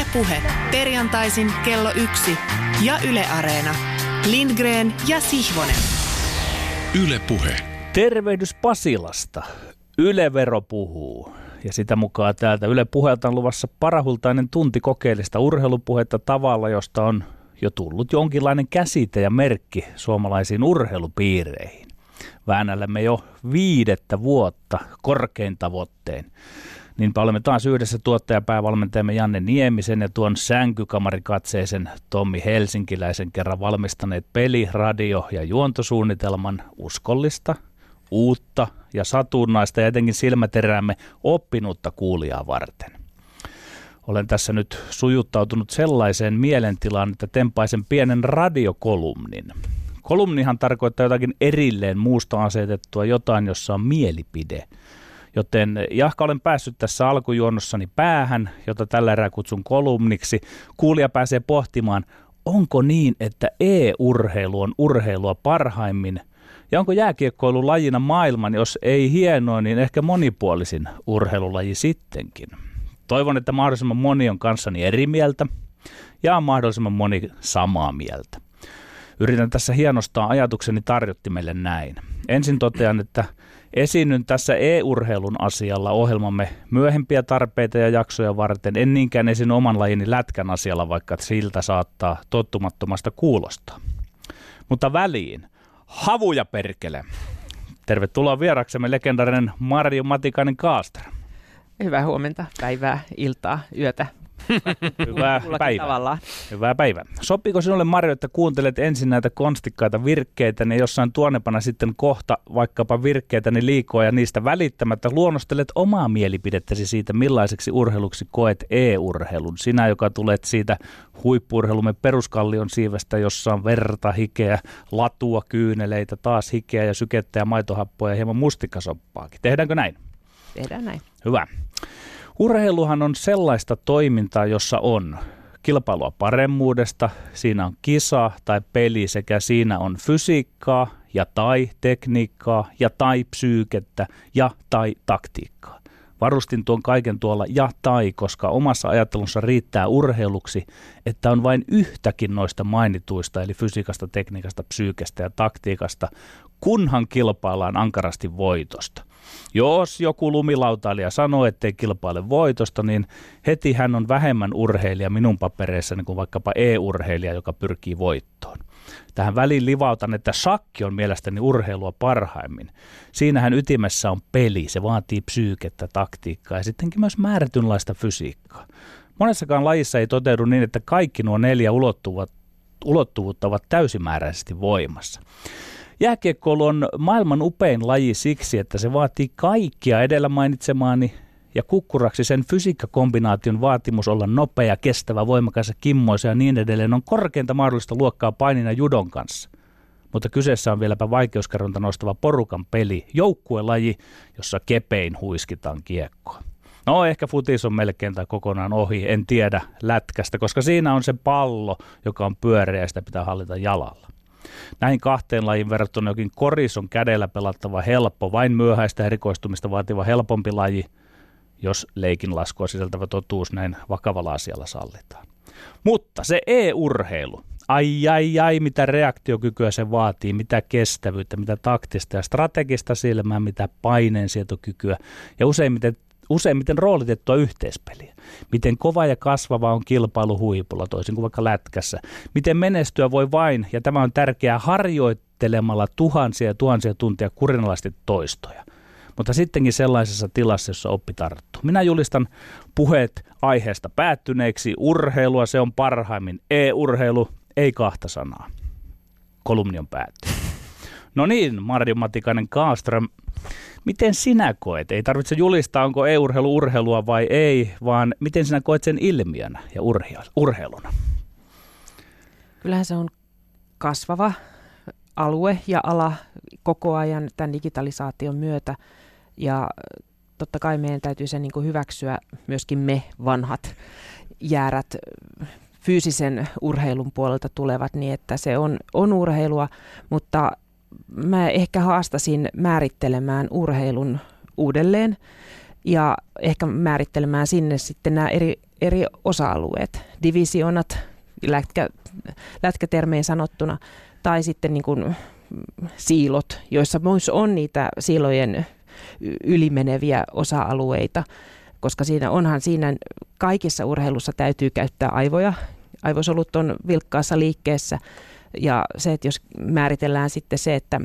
Ylepuhe perjantaisin kello yksi ja Yle Areena. Lindgren ja Sihvonen. Ylepuhe. Tervehdys Pasilasta. Ylevero puhuu. Ja sitä mukaan täältä Yle Puhelta on luvassa parahultainen tunti kokeellista urheilupuhetta tavalla, josta on jo tullut jonkinlainen käsite ja merkki suomalaisiin urheilupiireihin. Väännällemme jo viidettä vuotta korkein tavoitteen. Niinpä olemme taas yhdessä tuottajapäävalmentajamme Janne Niemisen ja tuon sänkykamarikatseisen Tommi Helsinkiläisen kerran valmistaneet peli, radio ja juontosuunnitelman uskollista, uutta ja satunnaista ja etenkin silmäteräämme oppinutta kuulijaa varten. Olen tässä nyt sujuttautunut sellaiseen mielentilaan, että tempaisen pienen radiokolumnin. Kolumnihan tarkoittaa jotakin erilleen muusta asetettua jotain, jossa on mielipide. Joten jahka olen päässyt tässä alkujuonnossani päähän, jota tällä erää kutsun kolumniksi, kuulija pääsee pohtimaan, onko niin, että e-urheilu on urheilua parhaimmin ja onko jääkiekkoilu lajina maailman, jos ei hienoin, niin ehkä monipuolisin urheilulaji sittenkin. Toivon, että mahdollisimman moni on kanssani eri mieltä ja mahdollisimman moni samaa mieltä. Yritän tässä hienostaa ajatukseni tarjottimelle näin. Ensin totean, että esiinnyn tässä e-urheilun asialla ohjelmamme myöhempiä tarpeita ja jaksoja varten. En niinkään esiin oman lajini lätkän asialla, vaikka siltä saattaa tottumattomasta kuulostaa. Mutta väliin, havuja perkele. Tervetuloa vieraksemme legendarinen Marjo Matikainen Kaastra. Hyvää huomenta, päivää, iltaa, yötä. Hyvää päivää. Tavallaan. Hyvää päivää. Sopiiko sinulle Marjo, että kuuntelet ensin näitä konstikkaita virkkeitä, niin jossain tuonnepana sitten kohta vaikkapa virkkeitä niin liikoa ja niistä välittämättä luonnostelet omaa mielipidettäsi siitä, millaiseksi urheiluksi koet e-urheilun. Sinä, joka tulet siitä huippurheilumme peruskallion siivestä, jossa on verta, hikeä, latua, kyyneleitä, taas hikeä ja sykettä ja maitohappoa ja hieman mustikasoppaakin. Tehdäänkö näin? Tehdään näin. Hyvä. Urheiluhan on sellaista toimintaa, jossa on kilpailua paremmuudesta, siinä on kisa tai peli sekä siinä on fysiikkaa ja tai tekniikkaa ja tai psyykettä ja tai taktiikkaa. Varustin tuon kaiken tuolla ja tai, koska omassa ajattelussa riittää urheiluksi, että on vain yhtäkin noista mainituista, eli fysiikasta, tekniikasta, psyykestä ja taktiikasta, kunhan kilpaillaan ankarasti voitosta. Jos joku lumilautailija sanoo, ettei kilpaile voitosta, niin heti hän on vähemmän urheilija minun papereissani kuin vaikkapa e-urheilija, joka pyrkii voittoon. Tähän väliin livautan, että shakki on mielestäni urheilua parhaimmin. Siinähän ytimessä on peli, se vaatii psyykettä, taktiikkaa ja sittenkin myös määrätynlaista fysiikkaa. Monessakaan lajissa ei toteudu niin, että kaikki nuo neljä ulottuvuutta ovat täysimääräisesti voimassa. Jääkiekkoilu on maailman upein laji siksi, että se vaatii kaikkia edellä mainitsemaani ja kukkuraksi sen fysiikkakombinaation vaatimus olla nopea, kestävä, voimakas ja kimmoisa ja niin edelleen on korkeinta mahdollista luokkaa painina judon kanssa. Mutta kyseessä on vieläpä vaikeuskerronta nostava porukan peli, joukkuelaji, jossa kepein huiskitaan kiekkoa. No ehkä futis on melkein tai kokonaan ohi, en tiedä lätkästä, koska siinä on se pallo, joka on pyöreä ja sitä pitää hallita jalalla. Näihin kahteen lajiin verrattuna jokin koris on kädellä pelattava helppo, vain myöhäistä erikoistumista vaativa helpompi laji, jos leikin laskua sisältävä totuus näin vakavalla asialla sallitaan. Mutta se e-urheilu, ai ai ai, mitä reaktiokykyä se vaatii, mitä kestävyyttä, mitä taktista ja strategista silmää, mitä paineensietokykyä ja useimmiten useimmiten roolitettua yhteispeliä. Miten kova ja kasvava on kilpailu huipulla, toisin kuin vaikka lätkässä. Miten menestyä voi vain, ja tämä on tärkeää, harjoittelemalla tuhansia ja tuhansia tuntia kurinalaisesti toistoja. Mutta sittenkin sellaisessa tilassa, jossa oppi tarttuu. Minä julistan puheet aiheesta päättyneeksi. Urheilua se on parhaimmin. E-urheilu, ei kahta sanaa. Kolumni on päättynyt. No niin, Marjo Matikainen Kaaström, Miten sinä koet? Ei tarvitse julistaa, onko e-urheilu urheilua vai ei, vaan miten sinä koet sen ilmiönä ja urheiluna? Kyllähän se on kasvava alue ja ala koko ajan tämän digitalisaation myötä. Ja totta kai meidän täytyy sen niin hyväksyä myöskin me vanhat jäärät fyysisen urheilun puolelta tulevat niin, että se on, on urheilua, mutta mä ehkä haastasin määrittelemään urheilun uudelleen ja ehkä määrittelemään sinne sitten nämä eri, eri osa-alueet, divisionat, lätkä, lätkätermeen sanottuna, tai sitten niin kuin siilot, joissa myös on niitä siilojen ylimeneviä osa-alueita, koska siinä onhan siinä kaikissa urheilussa täytyy käyttää aivoja. Aivosolut on vilkkaassa liikkeessä ja se, että jos määritellään sitten se, että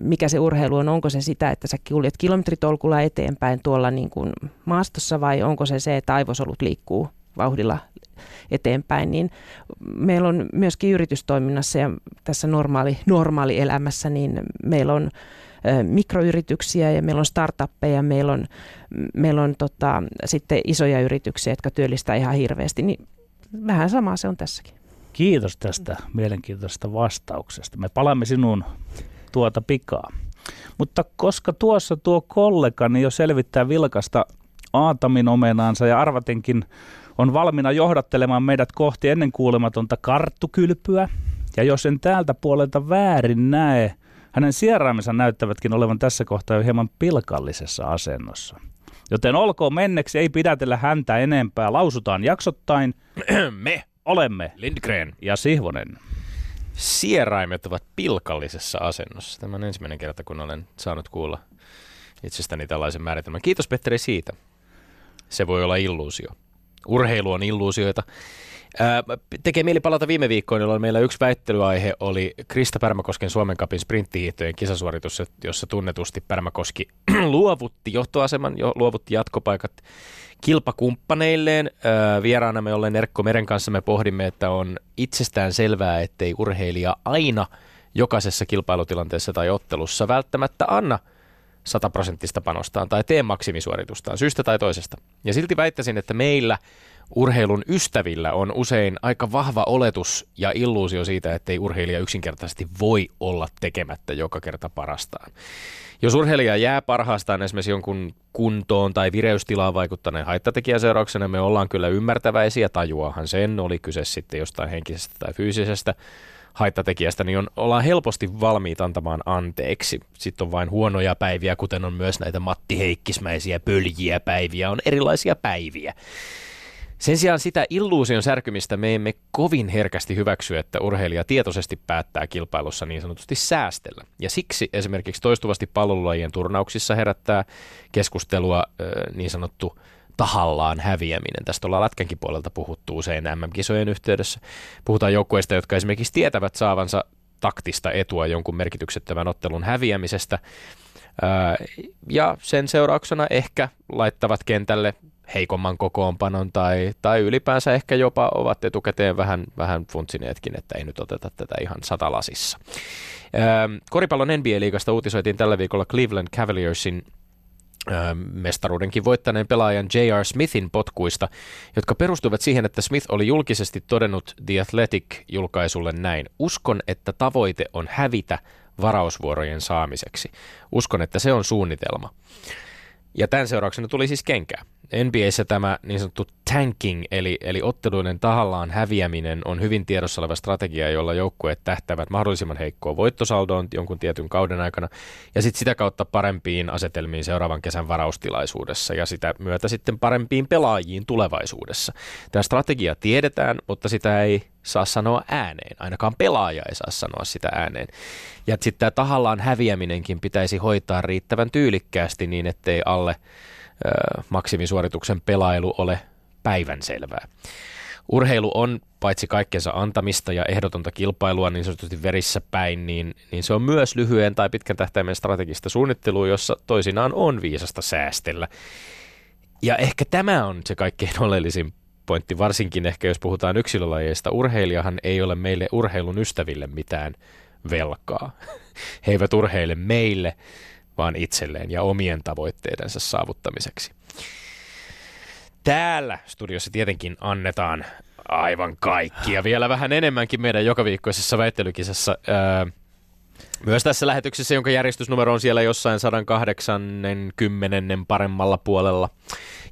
mikä se urheilu on, onko se sitä, että sä kuljet kilometritolkulla eteenpäin tuolla niin kuin maastossa vai onko se se, että aivosolut liikkuu vauhdilla eteenpäin, niin meillä on myöskin yritystoiminnassa ja tässä normaali, normaali elämässä, niin meillä on mikroyrityksiä ja meillä on startuppeja, meillä on, meillä on tota, sitten isoja yrityksiä, jotka työllistää ihan hirveästi, niin vähän samaa se on tässäkin. Kiitos tästä mielenkiintoisesta vastauksesta. Me palaamme sinun tuota pikaa. Mutta koska tuossa tuo kollegani jo selvittää vilkasta Aatamin omenaansa ja arvatenkin on valmiina johdattelemaan meidät kohti ennen kuulematonta karttukylpyä, ja jos en täältä puolelta väärin näe, hänen sieraimensa näyttävätkin olevan tässä kohtaa jo hieman pilkallisessa asennossa. Joten olkoon menneksi, ei pidätellä häntä enempää. Lausutaan jaksottain. Me olemme Lindgren ja Sihvonen. Sieraimet ovat pilkallisessa asennossa. Tämä on ensimmäinen kerta, kun olen saanut kuulla itsestäni tällaisen määritelmän. Kiitos Petteri siitä. Se voi olla illuusio. Urheilu on illuusioita. Tekee mieli palata viime viikkoon, jolloin meillä yksi väittelyaihe oli Krista Pärmäkosken Suomen kapin sprinttihiihtojen kisasuoritus, jossa tunnetusti Pärmäkoski luovutti johtoaseman, jo, luovutti jatkopaikat kilpakumppaneilleen. Vieraana me ollen Erkko Meren kanssa me pohdimme, että on itsestään selvää, ettei urheilija aina jokaisessa kilpailutilanteessa tai ottelussa välttämättä anna sataprosenttista panostaan tai tee maksimisuoritustaan syystä tai toisesta. Ja silti väittäisin, että meillä urheilun ystävillä on usein aika vahva oletus ja illuusio siitä, ettei urheilija yksinkertaisesti voi olla tekemättä joka kerta parastaan. Jos urheilija jää parhaastaan esimerkiksi jonkun kuntoon tai vireystilaan vaikuttaneen haittatekijän seurauksena, me ollaan kyllä ymmärtäväisiä, tajuahan sen, oli kyse sitten jostain henkisestä tai fyysisestä haittatekijästä, niin on, ollaan helposti valmiit antamaan anteeksi. Sitten on vain huonoja päiviä, kuten on myös näitä Matti Heikkismäisiä pöljiä päiviä, on erilaisia päiviä. Sen sijaan sitä illuusion särkymistä me emme kovin herkästi hyväksy, että urheilija tietoisesti päättää kilpailussa niin sanotusti säästellä. Ja siksi esimerkiksi toistuvasti pallolajien turnauksissa herättää keskustelua niin sanottu tahallaan häviäminen. Tästä ollaan lätkänkin puolelta puhuttu usein MM-kisojen yhteydessä. Puhutaan joukkueista, jotka esimerkiksi tietävät saavansa taktista etua jonkun merkityksettömän ottelun häviämisestä. Ja sen seurauksena ehkä laittavat kentälle heikomman kokoonpanon tai, tai ylipäänsä ehkä jopa ovat etukäteen vähän, vähän funtsineetkin, että ei nyt oteta tätä ihan satalasissa. koripallon NBA-liigasta uutisoitiin tällä viikolla Cleveland Cavaliersin mestaruudenkin voittaneen pelaajan J.R. Smithin potkuista, jotka perustuvat siihen, että Smith oli julkisesti todennut The Athletic-julkaisulle näin. Uskon, että tavoite on hävitä varausvuorojen saamiseksi. Uskon, että se on suunnitelma. Ja tämän seurauksena tuli siis kenkää. NBAssä tämä niin sanottu tanking, eli, eli otteluiden tahallaan häviäminen, on hyvin tiedossa oleva strategia, jolla joukkueet tähtävät mahdollisimman heikkoon voittosaldoon jonkun tietyn kauden aikana, ja sitten sitä kautta parempiin asetelmiin seuraavan kesän varaustilaisuudessa, ja sitä myötä sitten parempiin pelaajiin tulevaisuudessa. Tämä strategia tiedetään, mutta sitä ei saa sanoa ääneen, ainakaan pelaaja ei saa sanoa sitä ääneen. Ja sitten tämä tahallaan häviäminenkin pitäisi hoitaa riittävän tyylikkäästi niin, ettei alle maksimisuorituksen pelailu ole päivänselvää. Urheilu on paitsi kaikkensa antamista ja ehdotonta kilpailua niin sanotusti verissä päin, niin, niin se on myös lyhyen tai pitkän tähtäimen strategista suunnittelua, jossa toisinaan on viisasta säästellä. Ja ehkä tämä on se kaikkein oleellisin pointti, varsinkin ehkä jos puhutaan yksilölajeista. Urheilijahan ei ole meille urheilun ystäville mitään velkaa. He eivät urheile meille, vaan itselleen ja omien tavoitteidensa saavuttamiseksi. Täällä studiossa tietenkin annetaan aivan kaikki ja vielä vähän enemmänkin meidän jokaviikkoisessa väittelykisassa. Öö, myös tässä lähetyksessä, jonka järjestysnumero on siellä jossain 180 paremmalla puolella.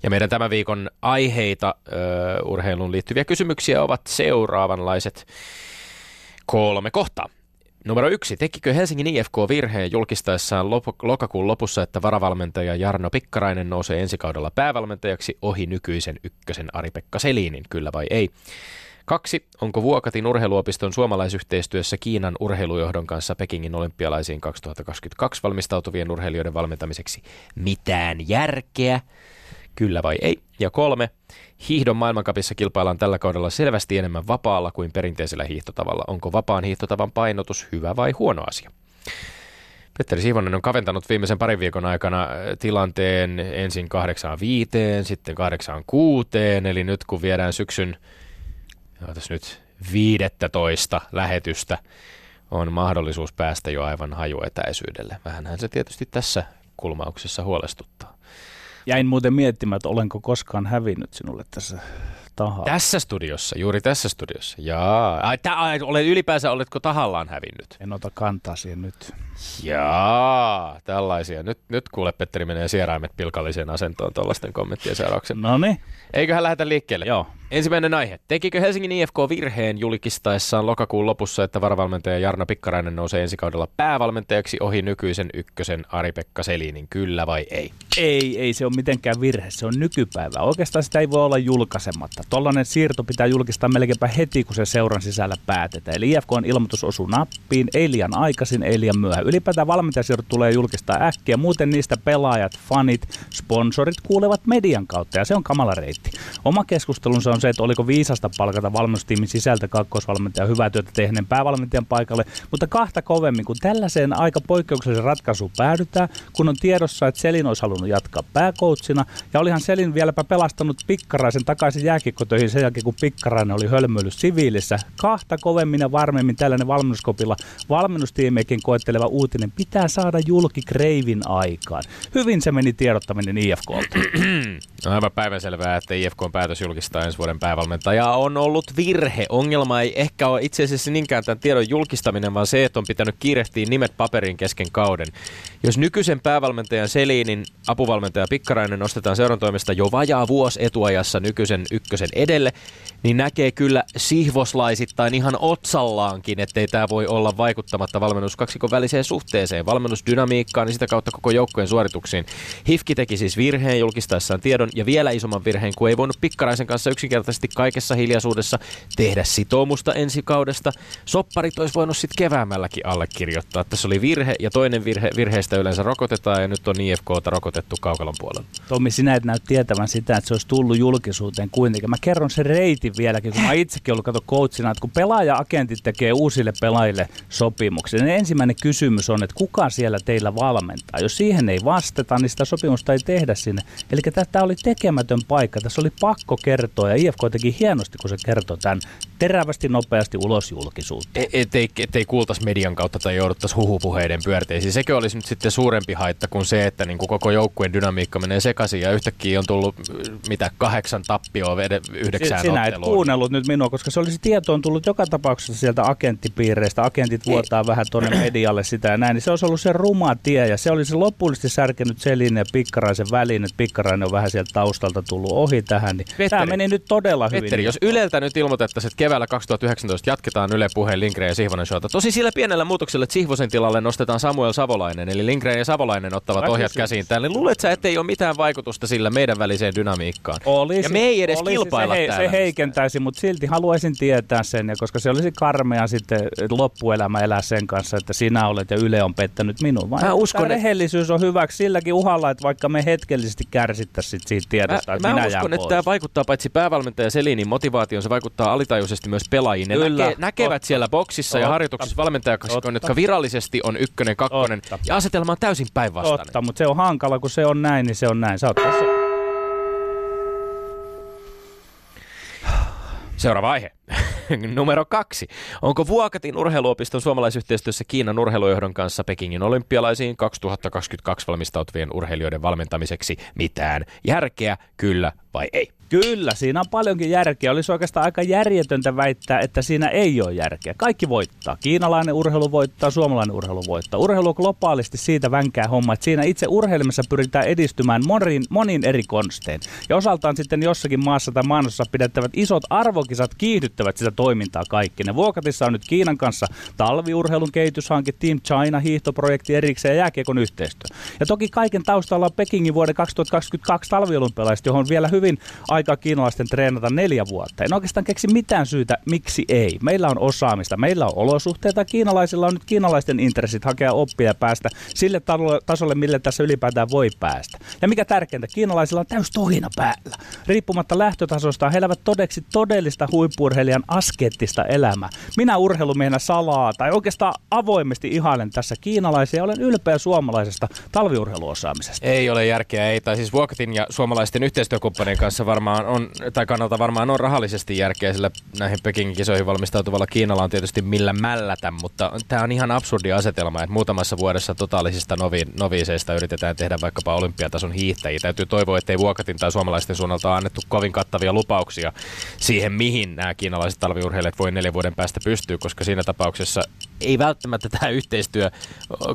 Ja meidän tämän viikon aiheita ö, urheiluun liittyviä kysymyksiä ovat seuraavanlaiset kolme kohtaa. Numero yksi. Tekikö Helsingin IFK virheen julkistaessaan lop- lokakuun lopussa, että varavalmentaja Jarno Pikkarainen nousee ensi kaudella päävalmentajaksi ohi nykyisen ykkösen Ari-Pekka Selinin, kyllä vai ei? Kaksi. Onko Vuokatin urheiluopiston suomalaisyhteistyössä Kiinan urheilujohdon kanssa Pekingin olympialaisiin 2022 valmistautuvien urheilijoiden valmentamiseksi mitään järkeä? Kyllä vai ei? Ja kolme. Hiihdon maailmankapissa kilpaillaan tällä kaudella selvästi enemmän vapaalla kuin perinteisellä hiihtotavalla. Onko vapaan hiihtotavan painotus hyvä vai huono asia? Petteri Siivonen on kaventanut viimeisen parin viikon aikana äh, tilanteen ensin 8.5, sitten 8.6, eli nyt kun viedään syksyn tässä nyt 15 lähetystä, on mahdollisuus päästä jo aivan hajuetäisyydelle. Vähänhän se tietysti tässä kulmauksessa huolestuttaa. Jäin muuten miettimään, että olenko koskaan hävinnyt sinulle tässä tahaa. Tässä studiossa, juuri tässä studiossa. Jaa. Ai, tä, ai, olet ylipäänsä, oletko tahallaan hävinnyt? En ota kantaa siihen nyt. Jaa, tällaisia. Nyt, nyt kuule Petteri menee sieraimet pilkalliseen asentoon tuollaisten kommenttien seurauksena. No niin. Eiköhän lähdetä liikkeelle. Joo. Ensimmäinen aihe. Tekikö Helsingin IFK virheen julkistaessaan lokakuun lopussa, että varavalmentaja Jarno Pikkarainen nousee ensi kaudella päävalmentajaksi ohi nykyisen ykkösen Ari-Pekka Selinin, kyllä vai ei? Ei, ei se ole mitenkään virhe, se on nykypäivä. Oikeastaan sitä ei voi olla julkaisematta. Tollainen siirto pitää julkistaa melkeinpä heti, kun se seuran sisällä päätetään. Eli IFK on ilmoitus osuu nappiin, ei liian aikaisin, ei liian myöhään. Ylipäätään valmentajasiirrot tulee julkistaa äkkiä, muuten niistä pelaajat, fanit, sponsorit kuulevat median kautta ja se on kamala reitti. Oma keskustelunsa on se, että oliko viisasta palkata valmennustiimin sisältä kakkosvalmentaja hyvää työtä tehneen päävalmentajan paikalle, mutta kahta kovemmin, kun tällaiseen aika poikkeuksellisen ratkaisuun päädytään, kun on tiedossa, että Selin olisi halunnut jatkaa pääkoutsina, ja olihan Selin vieläpä pelastanut Pikkaraisen takaisin jääkikkotöihin sen jälkeen, kun Pikkarainen oli hölmöillyt siviilissä. Kahta kovemmin ja varmemmin tällainen valmennuskopilla valmennustiimeikin koetteleva uutinen pitää saada julki Kreivin aikaan. Hyvin se meni tiedottaminen IFKlta. On aivan päivänselvää, että IFK on päätös julkistaa ensi vuoden päävalmentaja on ollut virhe. Ongelma ei ehkä ole itse asiassa niinkään tämän tiedon julkistaminen, vaan se, että on pitänyt kiirehtiä nimet paperin kesken kauden. Jos nykyisen päävalmentajan Selinin apuvalmentaja Pikkarainen nostetaan seuran toimesta jo vajaa vuosi etuajassa nykyisen ykkösen edelle, niin näkee kyllä sihvoslaisittain ihan otsallaankin, ettei tämä voi olla vaikuttamatta valmennuskaksikon väliseen suhteeseen, valmennusdynamiikkaan ja sitä kautta koko joukkojen suorituksiin. Hifki teki siis virheen julkistaessaan tiedon ja vielä isomman virheen, kun ei voinut Pikkaraisen kanssa yksinkertaisesti kaikessa hiljaisuudessa tehdä sitoumusta ensi kaudesta. Sopparit olisi voinut sitten keväämälläkin allekirjoittaa. Tässä oli virhe ja toinen virhe, virheistä yleensä rokotetaan ja nyt on IFKta rokotettu kaukalon puolella. Tommi, sinä et näy tietävän sitä, että se olisi tullut julkisuuteen kuitenkin. Mä kerron sen reitin vieläkin, kun mä itsekin ollut kato coachina, että kun pelaaja-agentit tekee uusille pelaajille sopimuksia, niin ensimmäinen kysymys on, että kuka siellä teillä valmentaa. Jos siihen ei vastata, niin sitä sopimusta ei tehdä sinne. Eli tämä oli tekemätön paikka. Tässä oli pakko kertoa ja IFK teki hienosti, kun se kertoi tämän terävästi, nopeasti ulos julkisuuteen. E- ettei, ettei kuultaisi median kautta tai jouduttaisi huhupuheiden pyörteisiin. Sekö olisi nyt sitten suurempi haitta kuin se, että niin kuin koko joukkueen dynamiikka menee sekaisin ja yhtäkkiä on tullut mitä kahdeksan tappioa yhdeksään Sinä otteluun. et kuunnellut nyt minua, koska se olisi tietoon tullut joka tapauksessa sieltä agenttipiireistä. Agentit vuotaa vähän tuonne medialle sitä ja näin. Niin se olisi ollut se ruma tie ja se olisi lopullisesti särkenyt Selin ja Pikkaraisen väliin, että Pikkarainen on vähän sieltä taustalta tullut ohi tähän. Niin Petteri, tämä meni nyt todella hyvin. Petteri, jos Yleltä nyt ilmoitettaisiin, että keväällä 2019 jatketaan Yle puheen Lindgren ja Sihvonen showta. Tosi sillä pienellä muutoksella, että Sihvosen tilalle nostetaan Samuel Savolainen, eli Lindgren ja Savolainen ottavat Ai ohjat käsiin täällä. Niin luulet sä, ettei ole mitään vaikutusta sillä meidän väliseen dynamiikkaan? Olisi, ja me ei edes olisi, kilpailla se, hei- täällä. se heikentäisi, mutta silti haluaisin tietää sen, ja koska se olisi karmea sitten loppuelämä elää sen kanssa, että sinä olet ja Yle on pettänyt minun. Vaan Mä uskon, että- rehellisyys on hyväksi silläkin uhalla, että vaikka me hetkellisesti kärsittäisiin siitä tiedosta, Mä, että mä minä uskon, että tämä vaikuttaa paitsi päävalmentaja Selinin motivaatioon, se vaikuttaa alitajuisesti myös pelaajiin. Ne Kyllä, näkevät totta. siellä boksissa ja Totta. harjoituksissa valmentajakaksikon, Totta. jotka virallisesti on ykkönen, kakkonen, Totta. ja asetelma on täysin päinvastainen. Totta, mutta se on hankala, kun se on näin, niin se on näin. Sä oot tässä. Seuraava aihe. Numero kaksi. Onko Vuokatin urheiluopiston suomalaisyhteistyössä Kiinan urheilujohdon kanssa Pekingin olympialaisiin 2022 valmistautuvien urheilijoiden valmentamiseksi mitään järkeä, kyllä vai ei? Kyllä, siinä on paljonkin järkeä. Olisi oikeastaan aika järjetöntä väittää, että siinä ei ole järkeä. Kaikki voittaa. Kiinalainen urheilu voittaa, suomalainen urheilu voittaa. Urheilu on globaalisti siitä vänkää homma, että siinä itse urheilemassa pyritään edistymään monin, monin eri konstein. Ja osaltaan sitten jossakin maassa tai maanosassa pidettävät isot arvokisat kiihdyttävät sitä toimintaa kaikki. Ne Vuokatissa on nyt Kiinan kanssa talviurheilun kehityshanke, Team China, hiihtoprojekti erikseen ja jääkiekon yhteistyö. Ja toki kaiken taustalla on Pekingin vuoden 2022 talviolympialaiset, johon vielä hyvin aikaa kiinalaisten treenata neljä vuotta. En oikeastaan keksi mitään syytä, miksi ei. Meillä on osaamista, meillä on olosuhteita. Kiinalaisilla on nyt kiinalaisten intressit hakea oppia ja päästä sille tasolle, mille tässä ylipäätään voi päästä. Ja mikä tärkeintä, kiinalaisilla on täys tohina päällä. Riippumatta lähtötasosta he elävät todeksi todellista huippurheilijan askeettista elämää. Minä urheilumiehenä salaa tai oikeastaan avoimesti ihailen tässä kiinalaisia ja olen ylpeä suomalaisesta talviurheiluosaamisesta. Ei ole järkeä, ei. Tai siis Vuokatin ja suomalaisten yhteistyökumppanien kanssa varmaan varmaan on, tai kannalta varmaan on rahallisesti järkeä, sillä näihin Pekingin kisoihin valmistautuvalla Kiinalla on tietysti millä mällätä, mutta tämä on ihan absurdi asetelma, että muutamassa vuodessa totaalisista novi, noviseista yritetään tehdä vaikkapa olympiatason hiihtäjiä. Täytyy toivoa, ettei Vuokatin tai suomalaisten suunnalta annettu kovin kattavia lupauksia siihen, mihin nämä kiinalaiset talviurheilijat voi neljän vuoden päästä pystyä, koska siinä tapauksessa ei välttämättä tämä yhteistyö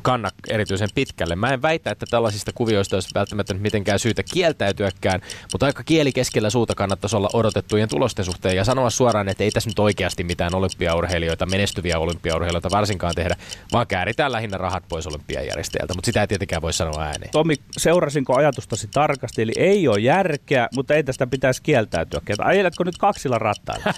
kanna erityisen pitkälle. Mä en väitä, että tällaisista kuvioista olisi välttämättä mitenkään syytä kieltäytyäkään, mutta aika kieli keskellä suuta kannattaisi olla odotettujen tulosten suhteen ja sanoa suoraan, että ei tässä nyt oikeasti mitään olympiaurheilijoita, menestyviä olympiaurheilijoita varsinkaan tehdä, vaan kääritään lähinnä rahat pois olympiajärjestäjältä, mutta sitä ei tietenkään voi sanoa ääneen. Tomi, seurasinko ajatustasi tarkasti, eli ei ole järkeä, mutta ei tästä pitäisi kieltäytyä. Ajeletko nyt kaksilla rattailla?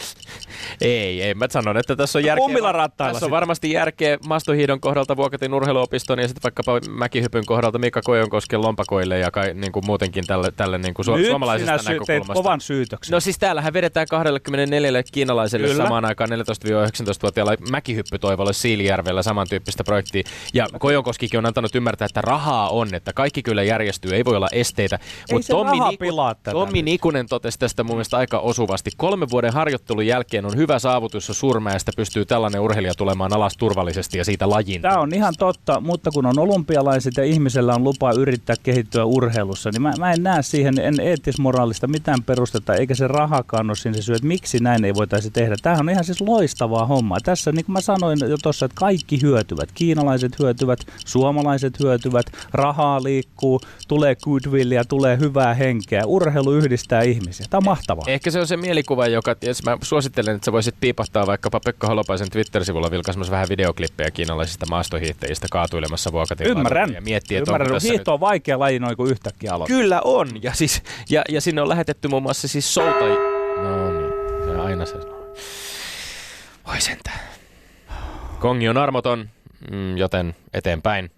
ei, ei. Mä sanon, että tässä on järkeä. Kummilla rattailla? Tässä on varmasti järkeä maastohiidon kohdalta Vuokatin urheiluopiston ja sitten vaikkapa mäkihypyn kohdalta Mika Kojonkosken lompakoille ja kai, niin kuin muutenkin tälle, tälle niin kuin su- suomalaisesta sinä näkökulmasta. kovan syytöksen. No siis täällähän vedetään 24 kiinalaiselle Kyllä. samaan aikaan 14-19-vuotiailla mäkihyppytoivolle Siilijärvellä samantyyppistä projektia. Ja Kojonkoskikin on antanut ymmärtää, että rahaa on, että kaikki kyllä järjestyy, ei voi olla esteitä. Mutta Tommi, Niku- Tommi Nikunen totesi tästä mun mielestä aika osuvasti. Kolmen vuoden harjoittelun jälkeen on hyvä saavutus ja surmäestä pystyy tällainen urheilija tulemaan alas turvallisesti ja siitä lajin. Tämä on ihan totta, mutta kun on olympialaiset ja ihmisellä on lupa yrittää kehittyä urheilussa, niin mä, mä en näe siihen en eettis-moraalista mitään perustetta, eikä se rahakaan ole siinä syy, että miksi näin ei voitaisi tehdä. Tämähän on ihan siis loistavaa hommaa. Tässä, niin kuin mä sanoin jo tuossa, että kaikki hyötyvät. Kiinalaiset hyötyvät, suomalaiset hyötyvät, rahaa liikkuu, tulee goodwillia, tulee hyvää henkeä. Urheilu yhdistää ihmisiä. Tämä on mahtavaa. Ehkä se on se mielikuva, joka, jos mä suosittelen, että sä voisit piipahtaa vaikkapa Pekka Holopaisen Twitter-sivulla vilkaisemassa vähän videoklippejä kiinalaisista maastohiihtäjistä kaatuilemassa vuokatin Ymmärrän. Ja miettiä, Ymmärrän. Hiihto on vaikea laji noin kuin yhtäkkiä aloittaa. Kyllä on. Ja, siis, ja, ja sinne on lähetetty muun muassa siis soutai... No niin, se aina se Voi sentään. Kongi on armoton, mm, joten eteenpäin.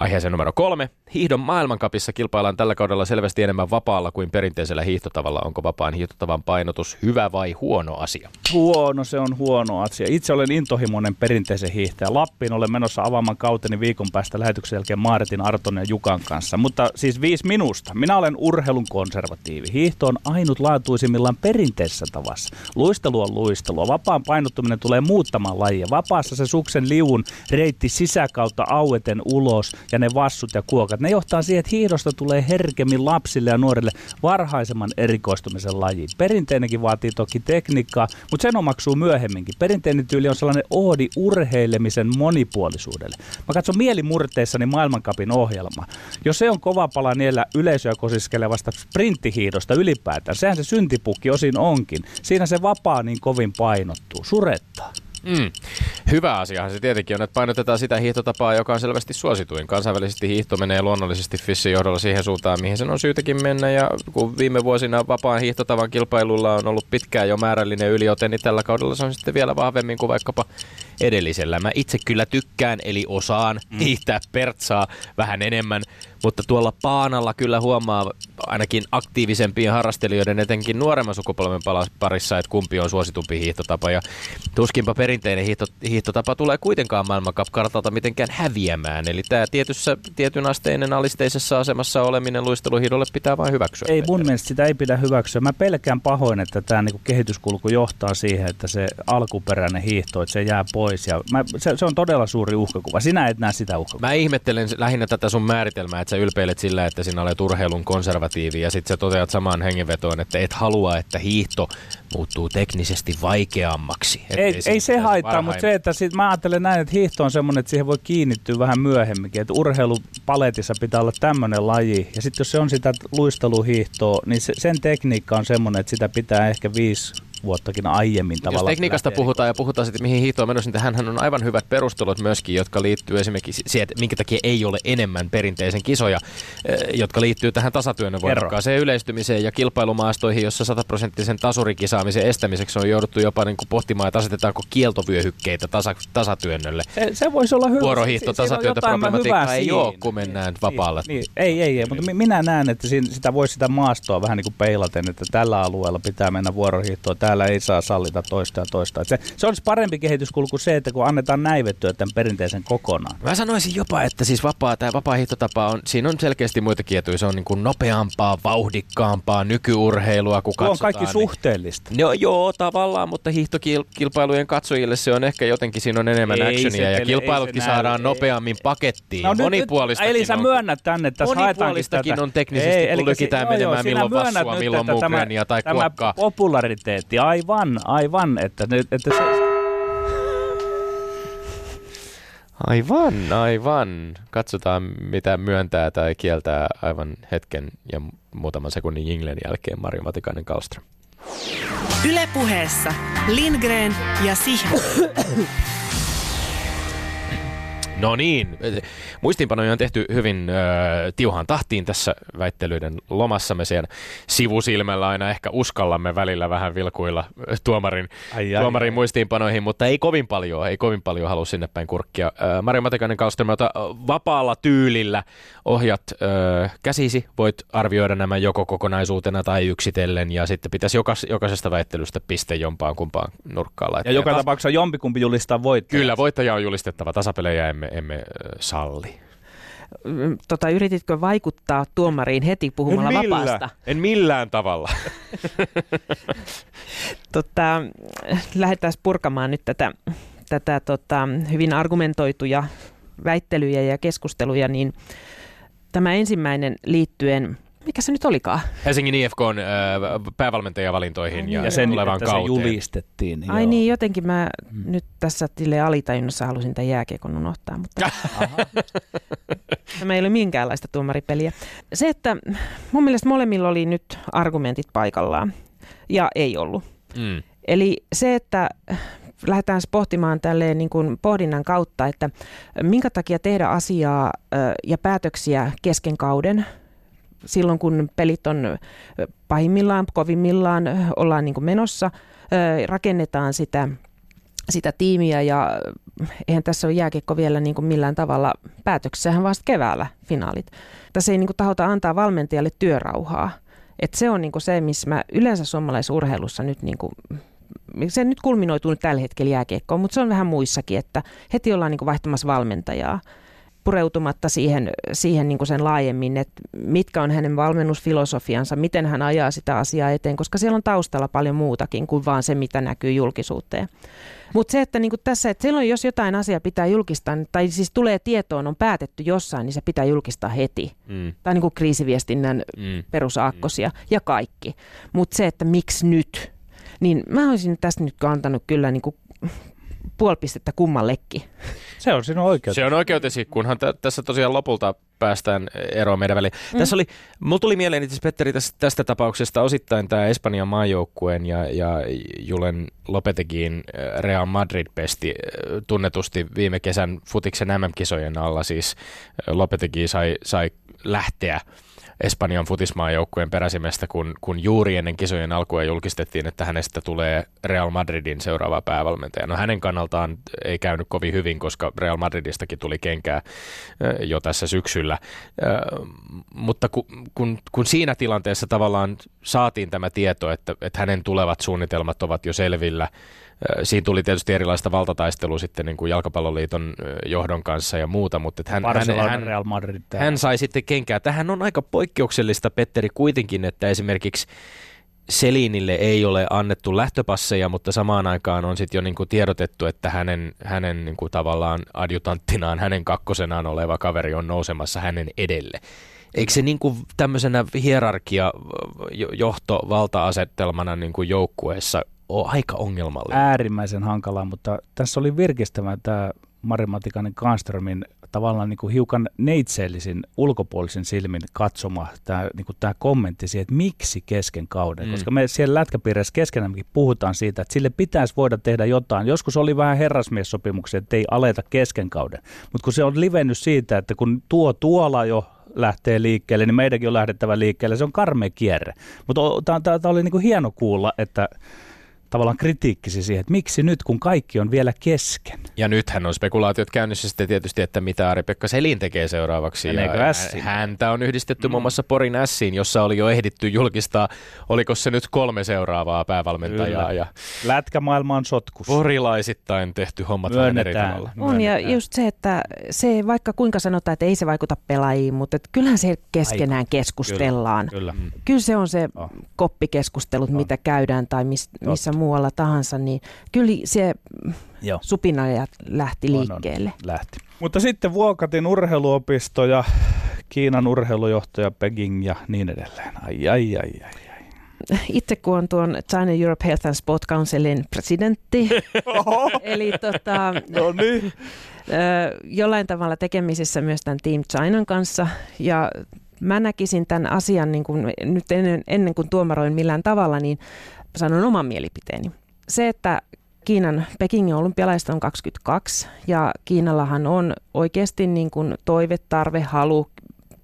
Aiheeseen numero kolme. Hiihdon maailmankapissa kilpaillaan tällä kaudella selvästi enemmän vapaalla kuin perinteisellä hiihtotavalla. Onko vapaan hiihtotavan painotus hyvä vai huono asia? Huono, se on huono asia. Itse olen intohimoinen perinteisen hiihtäjä. Lappiin olen menossa avaamaan kauteni viikon päästä lähetyksen jälkeen Maaretin, Arton ja Jukan kanssa. Mutta siis viisi minusta. Minä olen urheilun konservatiivi. Hiihto on ainutlaatuisimmillaan perinteisessä tavassa. Luistelu on luistelua. Vapaan painottuminen tulee muuttamaan lajia. Vapaassa se suksen liun reitti sisäkautta aueten ulos ja ne vassut ja kuokat ne johtaa siihen, että hiihdosta tulee herkemmin lapsille ja nuorille varhaisemman erikoistumisen lajiin. Perinteinenkin vaatii toki tekniikkaa, mutta sen omaksuu myöhemminkin. Perinteinen tyyli on sellainen oodi urheilemisen monipuolisuudelle. Mä katson mielimurteissani maailmankapin ohjelma. Jos se on kova pala niellä yleisöä kosiskelevasta sprinttihiidosta ylipäätään, sehän se syntipukki osin onkin. Siinä se vapaa niin kovin painottuu, surettaa. Mm. Hyvä asiahan se tietenkin on, että painotetaan sitä hiihtotapaa, joka on selvästi suosituin. Kansainvälisesti hiihto menee luonnollisesti Fissin johdolla siihen suuntaan, mihin sen on syytäkin mennä. Ja kun viime vuosina vapaan hiihtotavan kilpailulla on ollut pitkään jo määrällinen yliote, niin tällä kaudella se on sitten vielä vahvemmin kuin vaikkapa edellisellä. Mä itse kyllä tykkään, eli osaan mm. hiihtää pertsaa vähän enemmän, mutta tuolla Paanalla kyllä huomaa ainakin aktiivisempien harrastelijoiden, etenkin nuoremman sukupolven parissa, että kumpi on suositumpi hiihtotapa. Ja tuskinpa perinteinen hiihto, hiihtotapa tulee kuitenkaan maailmankap-kartalta mitenkään häviämään. Eli tämä tietyssä, tietyn asteinen alisteisessa asemassa oleminen luisteluhiidolle pitää vain hyväksyä. Ei mun mielestä sitä ei pidä hyväksyä. Mä pelkään pahoin, että tämä niinku kehityskulku johtaa siihen, että se alkuperäinen hiihto, että se jää pois. Ja mä, se, se, on todella suuri uhkakuva. Sinä et näe sitä uhkakuvaa. Mä ihmettelen lähinnä tätä sun määritelmää, että sä ylpeilet sillä, että sinä olet urheilun konservatiivi ja sitten sä toteat samaan hengenvetoon, että et halua, että hiihto muuttuu teknisesti vaikeammaksi. Ei, ei se haittaa, mutta se, että sit mä ajattelen näin, että hiihto on semmoinen, että siihen voi kiinnittyä vähän myöhemminkin. Että urheilupaletissa pitää olla tämmöinen laji. Ja sitten jos se on sitä luisteluhiihtoa, niin se, sen tekniikka on semmoinen, että sitä pitää ehkä viisi vuottakin aiemmin tavallaan. Jos tekniikasta puhutaan ja puhutaan sitten, mihin hiihtoon menossa, niin hän on aivan hyvät perustelut myöskin, jotka liittyy esimerkiksi siihen, että minkä takia ei ole enemmän perinteisen kisoja, eh, jotka liittyy tähän tasatyön voimakkaaseen yleistymiseen ja kilpailumaastoihin, jossa sataprosenttisen tasurikisaamisen estämiseksi on jouduttu jopa niin kuin pohtimaan, että asetetaanko kieltovyöhykkeitä tasa, tasatyönnölle. Se, se voisi olla hyvä. Vuorohiihto, tasatyöntöproblematiikka ei ole, kun mennään vapaalle. Niin, ei, ei, ei, mutta minä näen, että sitä voisi sitä maastoa vähän niin kuin peilaten, että tällä alueella pitää mennä vuorohiihtoon, täällä ei saa sallita toista ja toista. Se, se olisi parempi kehityskulku se, että kun annetaan näivettyä tämän perinteisen kokonaan. Mä sanoisin jopa, että siis vapaa, tämä vapaa hiihtotapa on, siinä on selkeästi muitakin etuja. Se on niin kuin nopeampaa, vauhdikkaampaa nykyurheilua, kun katsotaan. on kaikki niin, suhteellista. No, joo, tavallaan, mutta hiihtokilpailujen katsojille se on ehkä jotenkin, siinä on enemmän ei actionia se, ja kilpailutkin saadaan ei, nopeammin pakettiin. No, Monipuolista. Eli sä myönnät tänne, että tätä. on teknisesti, ei, kun lykitään menemään milloin vassua, milloin mukrenia tai kuokkaa. Tämä populariteetti, aivan aivan, aivan, että, että se... Aivan, aivan. Katsotaan, mitä myöntää tai kieltää aivan hetken ja muutaman sekunnin jinglen jälkeen Mario Matikainen Kalström. Ylepuheessa Lindgren ja Sihvo. No niin, muistiinpanoja on tehty hyvin äh, tiuhaan tahtiin tässä väittelyiden lomassamme siellä sivusilmällä aina ehkä uskallamme välillä vähän vilkuilla tuomarin, ai, ai, tuomarin ai. muistiinpanoihin, mutta ei kovin paljon, ei kovin paljon halua sinne päin kurkkia. Äh, Mario Matikainen Kallström, vapaalla tyylillä ohjat äh, käsisi, voit arvioida nämä joko kokonaisuutena tai yksitellen ja sitten pitäisi jokas, jokaisesta väittelystä piste jompaan kumpaan nurkkaan laittaa. Ja joka tapauksessa jompikumpi julistaa voittaja. Kyllä, voittaja on julistettava, tasapelejä emme emme salli. Tota, yrititkö vaikuttaa tuomariin heti puhumalla en millään, vapaasta? En millään tavalla. tota, lähdetään purkamaan nyt tätä, tätä tota, hyvin argumentoituja väittelyjä ja keskusteluja, niin tämä ensimmäinen liittyen mikä se nyt olikaan? Helsingin IFK on äh, päävalmentajavalintoihin ja, ja sen tulevan että kauteen. se julistettiin. Niin Ai joo. niin, jotenkin mä mm. nyt tässä tille alitajunnassa halusin tämän jääkiekon unohtaa, mutta tämä ei ole minkäänlaista tuomaripeliä. Se, että mun mielestä molemmilla oli nyt argumentit paikallaan ja ei ollut. Mm. Eli se, että lähdetään pohtimaan tälleen niin kuin pohdinnan kautta, että minkä takia tehdä asiaa ja päätöksiä kesken kauden – silloin, kun pelit on pahimmillaan, kovimmillaan, ollaan niin kuin menossa, rakennetaan sitä, sitä tiimiä ja eihän tässä ole jääkiekko vielä niin kuin millään tavalla päätöksessähän vasta keväällä finaalit. Tässä ei niin kuin tahota antaa valmentajalle työrauhaa. Et se on niin kuin se, missä mä yleensä suomalaisessa urheilussa nyt niin kuin se nyt kulminoituu nyt tällä hetkellä jääkiekkoon, mutta se on vähän muissakin, että heti ollaan niin kuin vaihtamassa valmentajaa pureutumatta siihen, siihen niin kuin sen laajemmin, että mitkä on hänen valmennusfilosofiansa, miten hän ajaa sitä asiaa eteen, koska siellä on taustalla paljon muutakin kuin vaan se, mitä näkyy julkisuuteen. Mutta se, että niin kuin tässä, että silloin jos jotain asiaa pitää julkistaa, tai siis tulee tietoon, on päätetty jossain, niin se pitää julkistaa heti. Mm. Tai niin kuin kriisiviestinnän mm. perusaakkosia mm. ja kaikki. Mutta se, että miksi nyt, niin mä olisin tästä nyt antanut kyllä niin kuin puoli pistettä kummallekin. Se on sinun oikeutesi. Se on oikeutesi, kunhan t- tässä tosiaan lopulta päästään eroon meidän väliin. Mm. Tässä oli, mulla tuli mieleen itse Petteri tästä, tästä tapauksesta osittain tämä Espanjan maajoukkueen ja, ja Julen Lopetegin äh, Real Madrid-pesti äh, tunnetusti viime kesän futiksen MM-kisojen alla. Siis äh, Lopetegi sai, sai lähteä Espanjan futismaajoukkueen peräsimestä, kun, kun juuri ennen kisojen alkua julkistettiin, että hänestä tulee Real Madridin seuraava päävalmentaja. No hänen kannaltaan ei käynyt kovin hyvin, koska Real Madridistakin tuli kenkää jo tässä syksyllä. Mutta kun, kun, kun siinä tilanteessa tavallaan saatiin tämä tieto, että, että hänen tulevat suunnitelmat ovat jo selvillä, Siinä tuli tietysti erilaista valtataistelua sitten niin kuin jalkapalloliiton johdon kanssa ja muuta, mutta hän, hän, hän, Real Madrid hän sai sitten kenkää. Tähän on aika poikkeuksellista, Petteri, kuitenkin, että esimerkiksi Selinille ei ole annettu lähtöpasseja, mutta samaan aikaan on sitten jo niin kuin tiedotettu, että hänen, hänen niin kuin tavallaan adjutanttinaan, hänen kakkosenaan oleva kaveri on nousemassa hänen edelle. Eikö se niin kuin tämmöisenä hierarkia jo- johto valta-asettelmana niin kuin joukkueessa ole aika ongelmallinen? äärimmäisen hankalaa, mutta tässä oli virkistävä tämä Mari Matikainen Kanströmin tavallaan niin kuin hiukan neitseellisin ulkopuolisin silmin katsoma tämä, niin kuin tämä kommentti siihen, että miksi kesken kauden. Mm. Koska me siellä lätkäpiirissä keskenämmekin puhutaan siitä, että sille pitäisi voida tehdä jotain. Joskus oli vähän herrasmiessopimuksia, että ei aleta kesken kauden. Mutta kun se on livennyt siitä, että kun tuo tuolla jo lähtee liikkeelle, niin meidänkin on lähdettävä liikkeelle. Se on karmea kierre. Mutta tämä oli niin kuin hieno kuulla, että tavallaan kritiikkisi siihen, että miksi nyt, kun kaikki on vielä kesken. Ja nythän on spekulaatiot käynnissä sitten tietysti, että mitä Ari-Pekka Selin tekee seuraavaksi. Meneekö Ja Ässiin? häntä on yhdistetty mm. muun muassa Porin Ässiin, jossa oli jo ehditty julkistaa, oliko se nyt kolme seuraavaa päävalmentajaa. Kyllä. Ja Lätkämaailma on sotkus. porilaisittain tehty hommat vähän eri tavalla. On ja just se, että se vaikka kuinka sanotaan, että ei se vaikuta pelaajiin, mutta että kyllähän se keskenään keskustellaan. Kyllä. Mm. Kyllä se on se On. koppikeskustelut, On. mitä käydään tai mis, missä Totta. Muualla tahansa, niin kyllä se Joo. supinajat lähti On, on. liikkeelle. lähti. Mutta sitten Vuokatin urheiluopisto ja Kiinan urheilujohtaja Peking ja niin edelleen. Ai, ai, ai, ai. ai. Itse kun on tuon China Europe Health and Sport Councilin presidentti, eli tota, No niin. ö, jollain tavalla tekemisissä myös tämän Team Chinan kanssa. Ja mä näkisin tämän asian niin kuin, nyt ennen, ennen kuin tuomaroin millään tavalla, niin sanon oman mielipiteeni. Se, että Kiinan Pekingin olympialaista on 22 ja Kiinallahan on oikeasti niin kuin toive, tarve, halu,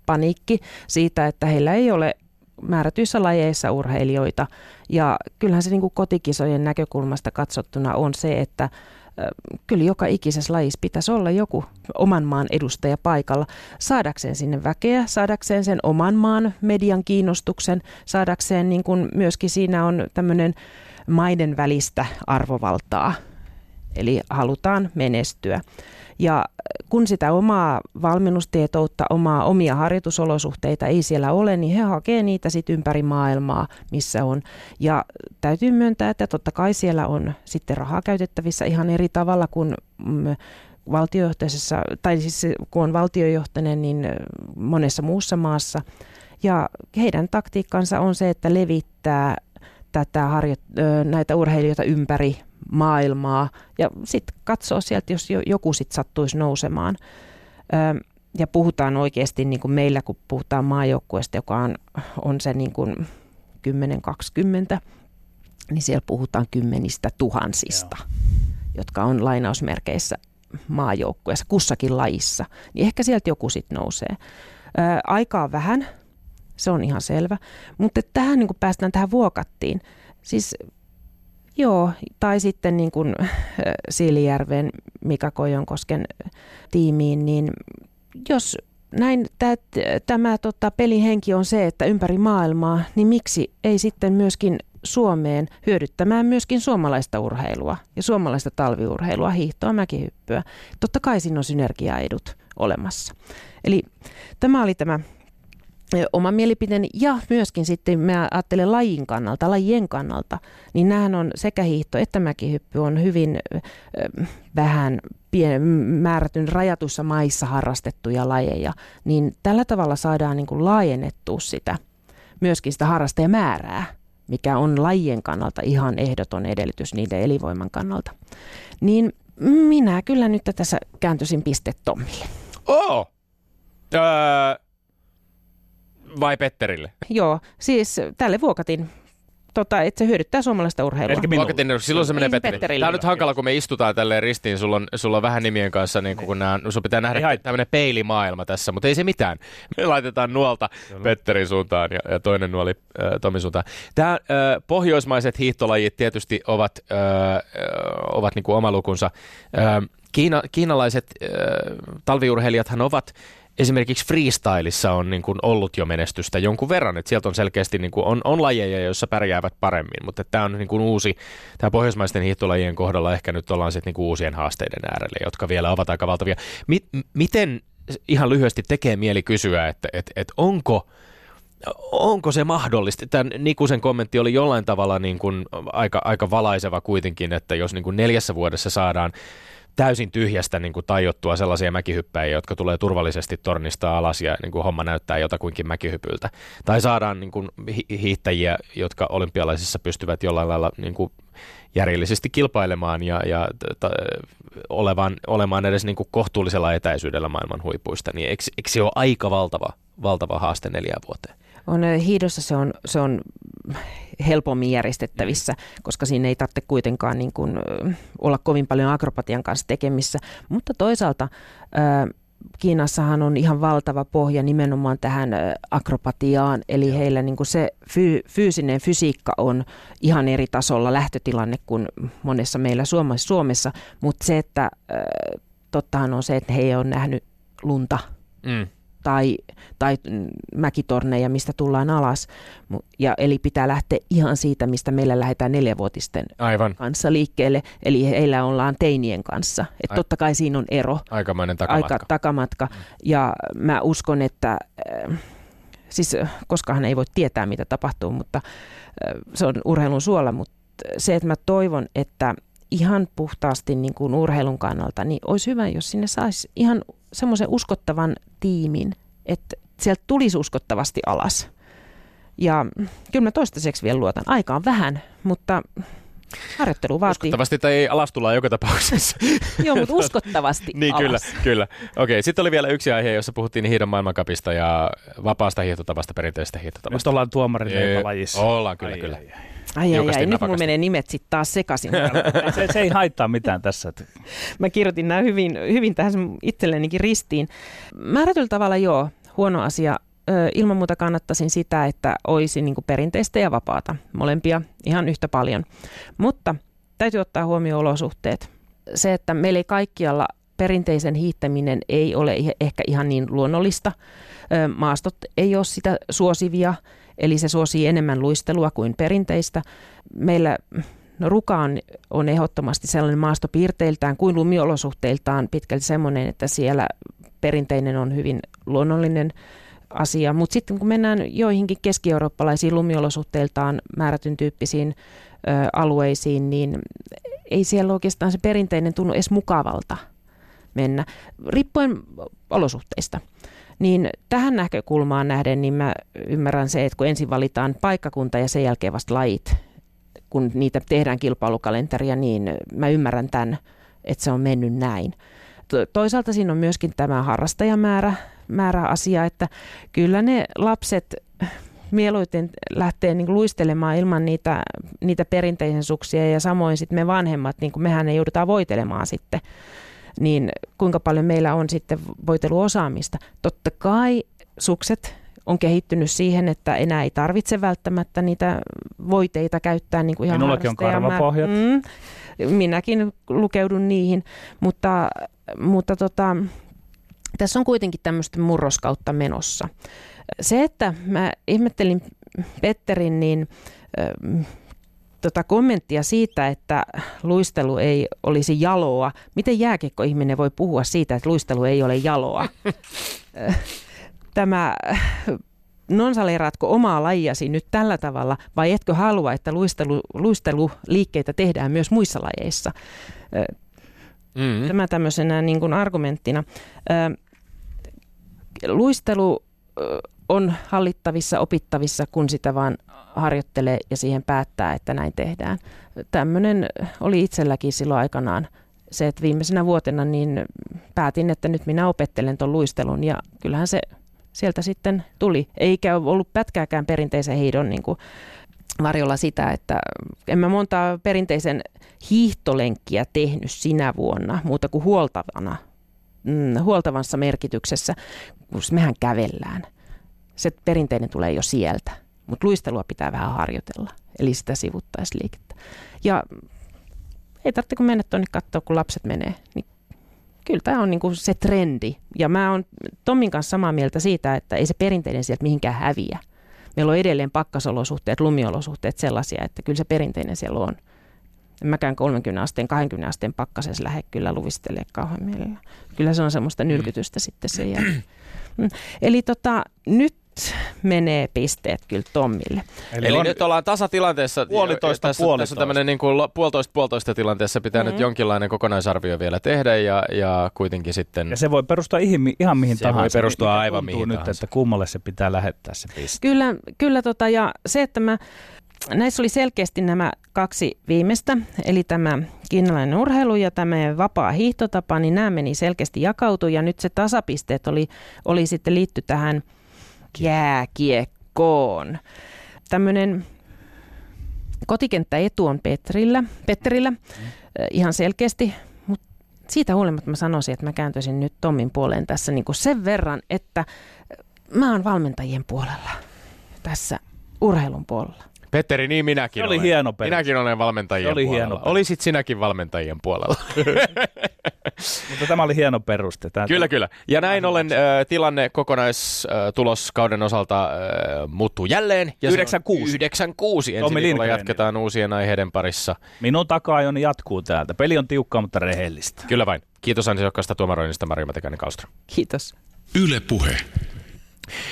paniikki siitä, että heillä ei ole määrätyissä lajeissa urheilijoita. Ja kyllähän se niin kuin kotikisojen näkökulmasta katsottuna on se, että kyllä joka ikisessä lajissa pitäisi olla joku oman maan edustaja paikalla saadakseen sinne väkeä, saadakseen sen oman maan median kiinnostuksen, saadakseen niin kuin myöskin siinä on tämmöinen maiden välistä arvovaltaa. Eli halutaan menestyä. Ja kun sitä omaa valmennustietoutta, omaa omia harjoitusolosuhteita ei siellä ole, niin he hakee niitä sitten ympäri maailmaa, missä on. Ja täytyy myöntää, että totta kai siellä on sitten rahaa käytettävissä ihan eri tavalla kuin mm, valtiojohtaisessa, tai siis kun on valtiojohtainen, niin monessa muussa maassa. Ja heidän taktiikkansa on se, että levittää tätä harjo- näitä urheilijoita ympäri maailmaa ja sitten katsoo sieltä, jos jo- joku sitten sattuisi nousemaan. Ö, ja puhutaan oikeasti niin kuin meillä, kun puhutaan maajoukkueesta, joka on, on se niin kuin 10-20, niin siellä puhutaan kymmenistä tuhansista, jotka on lainausmerkeissä maajoukkueessa kussakin lajissa. Niin ehkä sieltä joku sitten nousee. Ö, aikaa on vähän, se on ihan selvä. Mutta tähän niin kuin päästään tähän vuokattiin. Siis joo, tai sitten niin kuin äh, Siilijärven Mika Kojonkosken tiimiin, niin jos näin tämä, tämä tota, pelin henki on se, että ympäri maailmaa, niin miksi ei sitten myöskin Suomeen hyödyttämään myöskin suomalaista urheilua ja suomalaista talviurheilua, hiihtoa, mäkihyppyä. Totta kai siinä on synergiaedut olemassa. Eli tämä oli tämä oma mielipiteeni ja myöskin sitten mä ajattelen lajin kannalta, lajien kannalta, niin nämähän on sekä hiihto että mäkihyppy on hyvin vähän pien, määrätyn rajatuissa maissa harrastettuja lajeja, niin tällä tavalla saadaan niin kuin laajennettua sitä, myöskin sitä harrastajamäärää, mikä on lajien kannalta ihan ehdoton edellytys niiden elinvoiman kannalta. Niin minä kyllä nyt tässä kääntyisin piste Tommille. Oh! Öö, vai Petterille? Joo, siis tälle vuokatin, tota, että se hyödyttää suomalaista urheilua. Eli minulle. Vuokatin, silloin se menee Petterille. Petterille. Tämä on nyt hankala, kun me istutaan tälleen ristiin. Sulla on, sulla on vähän nimien kanssa, niin kun nää, sun pitää nähdä tämmöinen peilimaailma tässä, mutta ei se mitään. Me laitetaan nuolta Petterin suuntaan ja, ja toinen nuoli äh, Tomin suuntaan. Tämä äh, pohjoismaiset hiihtolajit tietysti ovat, äh, äh, ovat niin kuin oma lukunsa. Äh, Kiina, kiinalaiset äh, talviurheilijathan ovat esimerkiksi freestylissa on niin kuin ollut jo menestystä jonkun verran, että sieltä on selkeästi niin kuin on, on lajeja, joissa pärjäävät paremmin, mutta tämä on niin kuin uusi, tämä pohjoismaisten hiihtolajien kohdalla ehkä nyt ollaan sitten niin kuin uusien haasteiden äärelle, jotka vielä ovat aika valtavia. M- miten ihan lyhyesti tekee mieli kysyä, että et, et onko Onko se mahdollista? Tämän Nikusen kommentti oli jollain tavalla niin kuin aika, aika valaiseva kuitenkin, että jos niin kuin neljässä vuodessa saadaan täysin tyhjästä niin kuin tajottua sellaisia mäkihyppäjiä, jotka tulee turvallisesti tornista alas ja niin kuin homma näyttää jotakuinkin mäkihypyltä. Tai saadaan niin kuin hiihtäjiä, jotka olympialaisissa pystyvät jollain lailla niin kuin järjellisesti kilpailemaan ja, ja t- olevan, olemaan edes niin kuin kohtuullisella etäisyydellä maailman huipuista, niin eikö, eikö se ole aika valtava, valtava haaste neljään vuoteen? On, hiidossa se on, se on helpommin järjestettävissä, mm. koska siinä ei tarvitse kuitenkaan niin kuin, olla kovin paljon akrobatian kanssa tekemissä. Mutta toisaalta Kiinassahan on ihan valtava pohja nimenomaan tähän akrobatiaan, eli Joo. heillä niin kuin se fy, fyysinen fysiikka on ihan eri tasolla lähtötilanne kuin monessa meillä Suomessa, Suomessa mutta se, että tottahan on se, että he ei ole nähnyt lunta. Mm tai, tai mäkitorneja, mistä tullaan alas. Ja, eli pitää lähteä ihan siitä, mistä meillä lähdetään neljävuotisten Aivan. kanssa liikkeelle. Eli heillä ollaan teinien kanssa. Et totta kai siinä on ero. Aikamoinen takamatka. Aika, takamatka. Mm. Ja mä uskon, että... Äh, siis koskahan ei voi tietää, mitä tapahtuu, mutta äh, se on urheilun suola, mutta se, että mä toivon, että ihan puhtaasti niin kuin urheilun kannalta, niin olisi hyvä, jos sinne saisi ihan semmoisen uskottavan tiimin, että sieltä tulisi uskottavasti alas. Ja kyllä mä toistaiseksi vielä luotan. Aika on vähän, mutta harjoittelu vaatii. Uskottavasti tai ei alas tulla joka tapauksessa. Joo, mutta uskottavasti Niin alas. kyllä, kyllä. Okei, sitten oli vielä yksi aihe, jossa puhuttiin hiidon maailmankapista ja vapaasta hiihtotavasta, perinteisestä hiihtotavasta. Nyt ollaan tuomarin lajissa. Ollaan kyllä, ai, kyllä. Ai, ai. Ai ai, ai, nyt mulla menee nimet sitten taas sekaisin. se, se ei haittaa mitään tässä. Mä kirjoitin nämä hyvin, hyvin tähän itsellenikin ristiin. Määrätyllä tavalla joo, huono asia. Ilman muuta kannattaisin sitä, että olisi niin perinteistä ja vapaata. Molempia ihan yhtä paljon. Mutta täytyy ottaa huomioon olosuhteet. Se, että meillä ei kaikkialla perinteisen hiihtäminen ei ole ehkä ihan niin luonnollista. Maastot ei ole sitä suosivia eli se suosii enemmän luistelua kuin perinteistä. Meillä No Ruka on, on ehdottomasti sellainen maastopiirteiltään kuin lumiolosuhteiltaan pitkälti semmoinen, että siellä perinteinen on hyvin luonnollinen asia. Mutta sitten kun mennään joihinkin keski-eurooppalaisiin lumiolosuhteiltaan määrätyn tyyppisiin ö, alueisiin, niin ei siellä oikeastaan se perinteinen tunnu edes mukavalta mennä, riippuen olosuhteista. Niin tähän näkökulmaan nähden niin mä ymmärrän se, että kun ensin valitaan paikkakunta ja sen jälkeen vasta lajit, kun niitä tehdään kilpailukalenteria, niin mä ymmärrän tämän, että se on mennyt näin. Toisaalta siinä on myöskin tämä harrastajamäärä määrä asia, että kyllä ne lapset mieluiten lähtee niin luistelemaan ilman niitä, niitä perinteisen suksia ja samoin sitten me vanhemmat, niin kuin mehän ei joudutaan voitelemaan sitten niin kuinka paljon meillä on sitten voiteluosaamista. Totta kai sukset on kehittynyt siihen, että enää ei tarvitse välttämättä niitä voiteita käyttää niin kuin ihan Minullakin on karvapohjat. Mm, minäkin lukeudun niihin, mutta, mutta tota, tässä on kuitenkin tämmöistä murroskautta menossa. Se, että mä ihmettelin Petterin, niin tota kommenttia siitä, että luistelu ei olisi jaloa. Miten jääkiekko-ihminen voi puhua siitä, että luistelu ei ole jaloa? Tämä nonsaleeraatko omaa lajiasi nyt tällä tavalla vai etkö halua, että luistelu, luisteluliikkeitä tehdään myös muissa lajeissa? Mm-hmm. Tämä tämmöisenä niin kuin argumenttina. Luistelu on hallittavissa, opittavissa, kun sitä vaan harjoittelee ja siihen päättää, että näin tehdään. Tämmöinen oli itselläkin silloin aikanaan se, että viimeisenä vuotena niin päätin, että nyt minä opettelen tuon luistelun ja kyllähän se sieltä sitten tuli. Eikä ollut pätkääkään perinteisen hiidon niin kuin varjolla sitä, että en mä monta perinteisen hiihtolenkkiä tehnyt sinä vuonna, muuta kuin huoltavana, mm, huoltavassa merkityksessä, kun mehän kävellään. Se perinteinen tulee jo sieltä mutta luistelua pitää vähän harjoitella, eli sitä sivuttaisliikettä. Ja ei tarvitse kun mennä tuonne katsoa, kun lapset menee, niin kyllä tämä on niinku se trendi. Ja mä oon Tommin kanssa samaa mieltä siitä, että ei se perinteinen sieltä mihinkään häviä. Meillä on edelleen pakkasolosuhteet, lumiolosuhteet sellaisia, että kyllä se perinteinen siellä on. En mäkään 30 asteen, 20 asteen pakkasessa lähde kyllä luvistelee kauhean mielellä. Kyllä se on semmoista nyrkytystä mm. sitten sen jälkeen. Mm. Eli tota, nyt menee pisteet kyllä Tommille. Eli, Eli on nyt ollaan tasatilanteessa. Puolitoista tässä, puolitoista. Tässä tämmöinen niin kuin puolitoista puolitoista tilanteessa pitää mm-hmm. nyt jonkinlainen kokonaisarvio vielä tehdä ja, ja kuitenkin sitten... Ja se voi perustua ihan, ihan mihin se tahansa. voi perustua Mikä aivan mihin nyt, tahansa. että kummalle se pitää lähettää se piste. Kyllä, kyllä tota, ja se, että mä, näissä oli selkeästi nämä kaksi viimeistä, eli tämä kiinalainen urheilu ja tämä vapaa hiihtotapa, niin nämä meni selkeästi jakautu ja nyt se tasapisteet oli, oli sitten liitty tähän jääkiekkoon. Tämmöinen kotikenttäetu on Petrillä, Petterillä mm. ihan selkeästi, mutta siitä huolimatta mä sanoisin, että mä kääntyisin nyt Tommin puoleen tässä niin kuin sen verran, että mä oon valmentajien puolella tässä urheilun puolella. Petteri, niin minäkin Se oli olen. hieno peruste. Minäkin olen valmentajien Se oli puolella. hieno. Olisit sinäkin valmentajien puolella. Mutta tämä oli hieno peruste. Tämä kyllä, kyllä. Ja näin ollen äh, tilanne kokonaistulos kauden osalta äh, muuttuu jälleen. Ja se on 96. 96. Ensi Tommi viikolla jatketaan uusien aiheiden parissa. Minun takaa jatkuu täältä. Peli on tiukkaa, mutta rehellistä. Kyllä vain. Kiitos ansiokkaasta tuomaroinnista Maria Matikainen. Kiitos. Yle Puhe.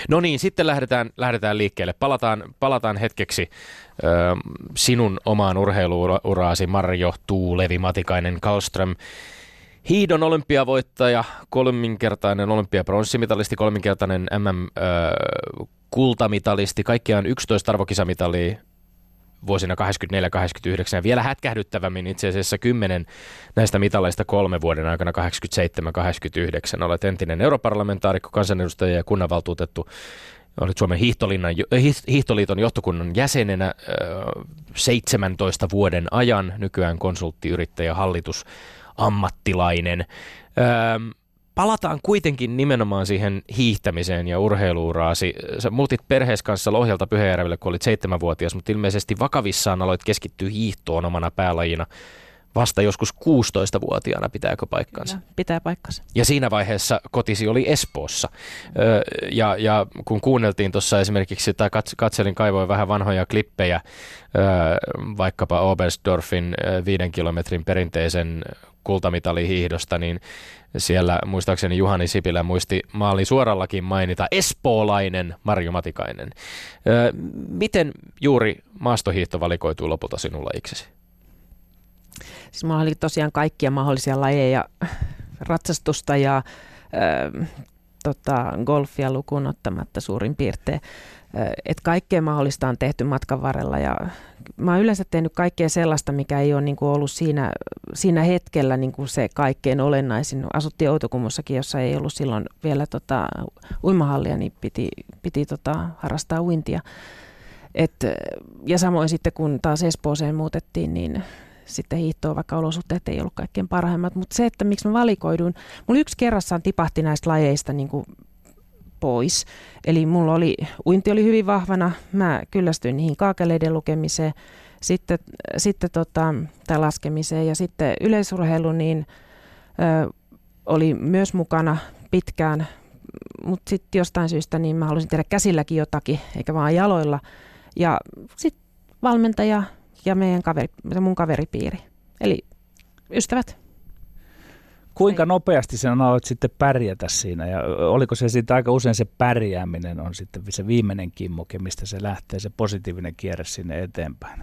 No niin, sitten lähdetään, lähdetään liikkeelle. Palataan, palataan hetkeksi ö, sinun omaan urheiluuraasi Marjo Tuulevi Matikainen Kalström. Hiidon olympiavoittaja, kolminkertainen olympiapronssimitalisti, kolminkertainen MM-kultamitalisti, kaikkiaan 11 arvokisamitalia vuosina 84-89 ja vielä hätkähdyttävämmin itse asiassa 10 näistä mitaleista kolme vuoden aikana 87-89. Olet entinen europarlamentaarikko, kansanedustaja ja kunnanvaltuutettu. Olit Suomen hiihtolinnan, hiihtoliiton johtokunnan jäsenenä 17 vuoden ajan, nykyään konsulttiyrittäjä, hallitus, ammattilainen. Palataan kuitenkin nimenomaan siihen hiihtämiseen ja urheiluuraasi. Sä muutit perhees kanssa Lohjalta Pyhäjärvelle, kun olit seitsemänvuotias, mutta ilmeisesti vakavissaan aloit keskittyä hiihtoon omana päälajina vasta joskus 16-vuotiaana, pitääkö paikkansa? Kyllä, pitää paikkansa. Ja siinä vaiheessa kotisi oli Espoossa. Ja, ja kun kuunneltiin tuossa esimerkiksi, tai katselin kaivoin vähän vanhoja klippejä, vaikkapa Oberstdorfin viiden kilometrin perinteisen kultamitalihiihdosta, niin siellä muistaakseni Juhani Sipilä muisti maali suorallakin mainita espoolainen Marjo Matikainen. Miten juuri maastohiihto valikoituu lopulta sinulla iksesi? Siis mulla oli tosiaan kaikkia mahdollisia lajeja, ratsastusta ja äh, tota, golfia lukuun ottamatta suurin piirtein. Äh, että kaikkea mahdollista on tehty matkan varrella ja mä oon yleensä tehnyt kaikkea sellaista, mikä ei ole niin kuin ollut siinä, siinä hetkellä niin kuin se kaikkein olennaisin. Asuttiin Outokummussakin, jossa ei ollut silloin vielä tota, uimahallia, niin piti, piti tota, harrastaa uintia. Et, ja samoin sitten kun taas Espooseen muutettiin, niin sitten hiihtoa, vaikka olosuhteet ei ollut kaikkein parhaimmat. Mutta se, että miksi mä valikoiduin, mulla yksi kerrassaan tipahti näistä lajeista niin kuin pois. Eli mulla oli, uinti oli hyvin vahvana, mä kyllästyin niihin kaakeleiden lukemiseen, sitten, sitten tota, tai laskemiseen ja sitten yleisurheilu niin ö, oli myös mukana pitkään, mutta sitten jostain syystä niin mä halusin tehdä käsilläkin jotakin, eikä vaan jaloilla. Ja sitten valmentaja ja meidän kaveri, mun kaveripiiri. Eli ystävät. Kuinka nopeasti sen aloit sitten pärjätä siinä ja oliko se siitä aika usein se pärjääminen on sitten se viimeinen kimmoke, mistä se lähtee, se positiivinen kierre sinne eteenpäin?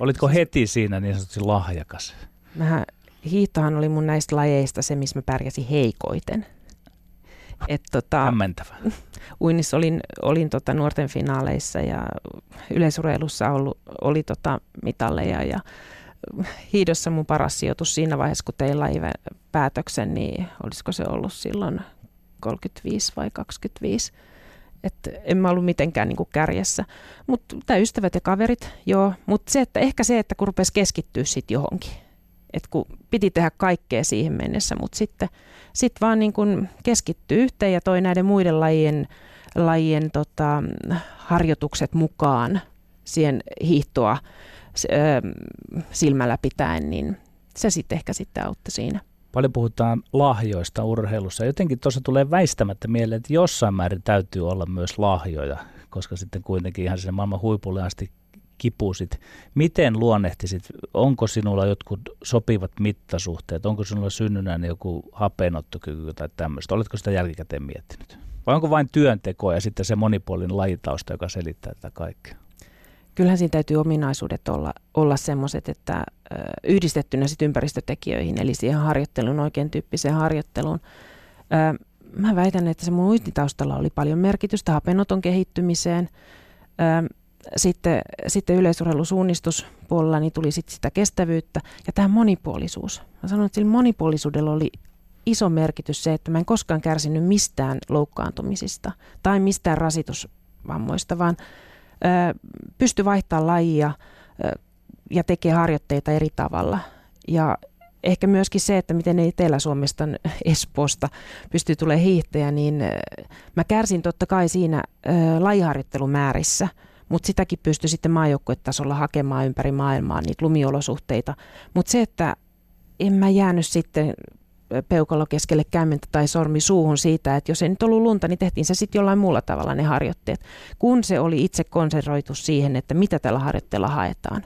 Olitko heti siinä niin sanotusti lahjakas? Mähän, hiihtohan oli mun näistä lajeista se, missä mä pärjäsin heikoiten. Et tota, Hämmentävä. Uinnissa olin, olin tota nuorten finaaleissa ja yleisurheilussa ollut, oli tota mitalleja ja hiidossa mun paras sijoitus siinä vaiheessa, kun tein päätöksen, niin olisiko se ollut silloin 35 vai 25. Että en mä ollut mitenkään niin kuin kärjessä. Mutta ystävät ja kaverit, joo. Mutta se, että ehkä se, että kun rupesi keskittyä sitten johonkin. Että kun piti tehdä kaikkea siihen mennessä, mutta sitten sit vaan niin kuin keskittyy yhteen ja toi näiden muiden lajien, lajien tota, harjoitukset mukaan siihen hiihtoa silmällä pitäen, niin se sitten ehkä sitten auttoi siinä. Paljon puhutaan lahjoista urheilussa. Jotenkin tuossa tulee väistämättä mieleen, että jossain määrin täytyy olla myös lahjoja, koska sitten kuitenkin ihan sinne maailman huipulle asti kipusit. Miten luonnehtisit, onko sinulla jotkut sopivat mittasuhteet, onko sinulla synnynäinen joku hapenottokyky tai tämmöistä? Oletko sitä jälkikäteen miettinyt? Vai onko vain työnteko ja sitten se monipuolinen lajitausta, joka selittää tätä kaikkea? Kyllähän siinä täytyy ominaisuudet olla, olla semmoiset, että yhdistettynä sit ympäristötekijöihin, eli siihen harjoitteluun, oikein tyyppiseen harjoitteluun. Mä väitän, että se mun uititaustalla oli paljon merkitystä hapenoton kehittymiseen. Ö, sitten, sitten yleisurheilusuunnistuspuolella niin tuli sit sitä kestävyyttä ja tämä monipuolisuus. Mä sanon, että sillä monipuolisuudella oli iso merkitys se, että mä en koskaan kärsinyt mistään loukkaantumisista tai mistään rasitusvammoista, vaan ö, pysty vaihtamaan lajia ö, ja tekee harjoitteita eri tavalla. Ja ehkä myöskin se, että miten Etelä-Suomesta, Espoosta pystyy tulee hiihtäjä, niin mä kärsin totta kai siinä ö, lajiharjoittelumäärissä – mutta sitäkin pystyi sitten maajoukkuetasolla hakemaan ympäri maailmaa niitä lumiolosuhteita. Mutta se, että en mä jäänyt sitten peukalo keskelle kämmentä tai sormi suuhun siitä, että jos ei nyt ollut lunta, niin tehtiin se sitten jollain muulla tavalla ne harjoitteet, kun se oli itse konsentroitu siihen, että mitä tällä harjoitteella haetaan.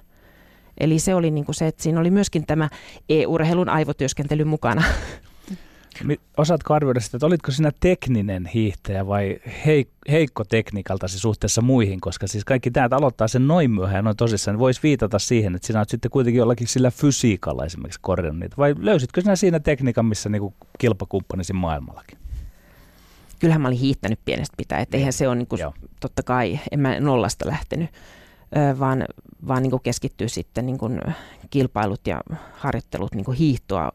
Eli se oli niin kuin se, että siinä oli myöskin tämä e-urheilun aivotyöskentely mukana. Osaatko arvioida sitä, että olitko sinä tekninen hiihtäjä vai heik- heikko tekniikaltasi suhteessa muihin, koska siis kaikki tämä, aloittaa sen noin myöhään noin tosissaan, niin voisi viitata siihen, että sinä olet sitten kuitenkin jollakin sillä fysiikalla esimerkiksi korjannut niitä, vai löysitkö sinä siinä tekniikan, missä niin kilpakumppanisi maailmallakin? Kyllähän mä olin hiihtänyt pienestä pitää, että eihän se ole niin kuin, totta kai, en mä nollasta lähtenyt, vaan, vaan niin keskittyy sitten niin kilpailut ja harjoittelut niin hiihtoa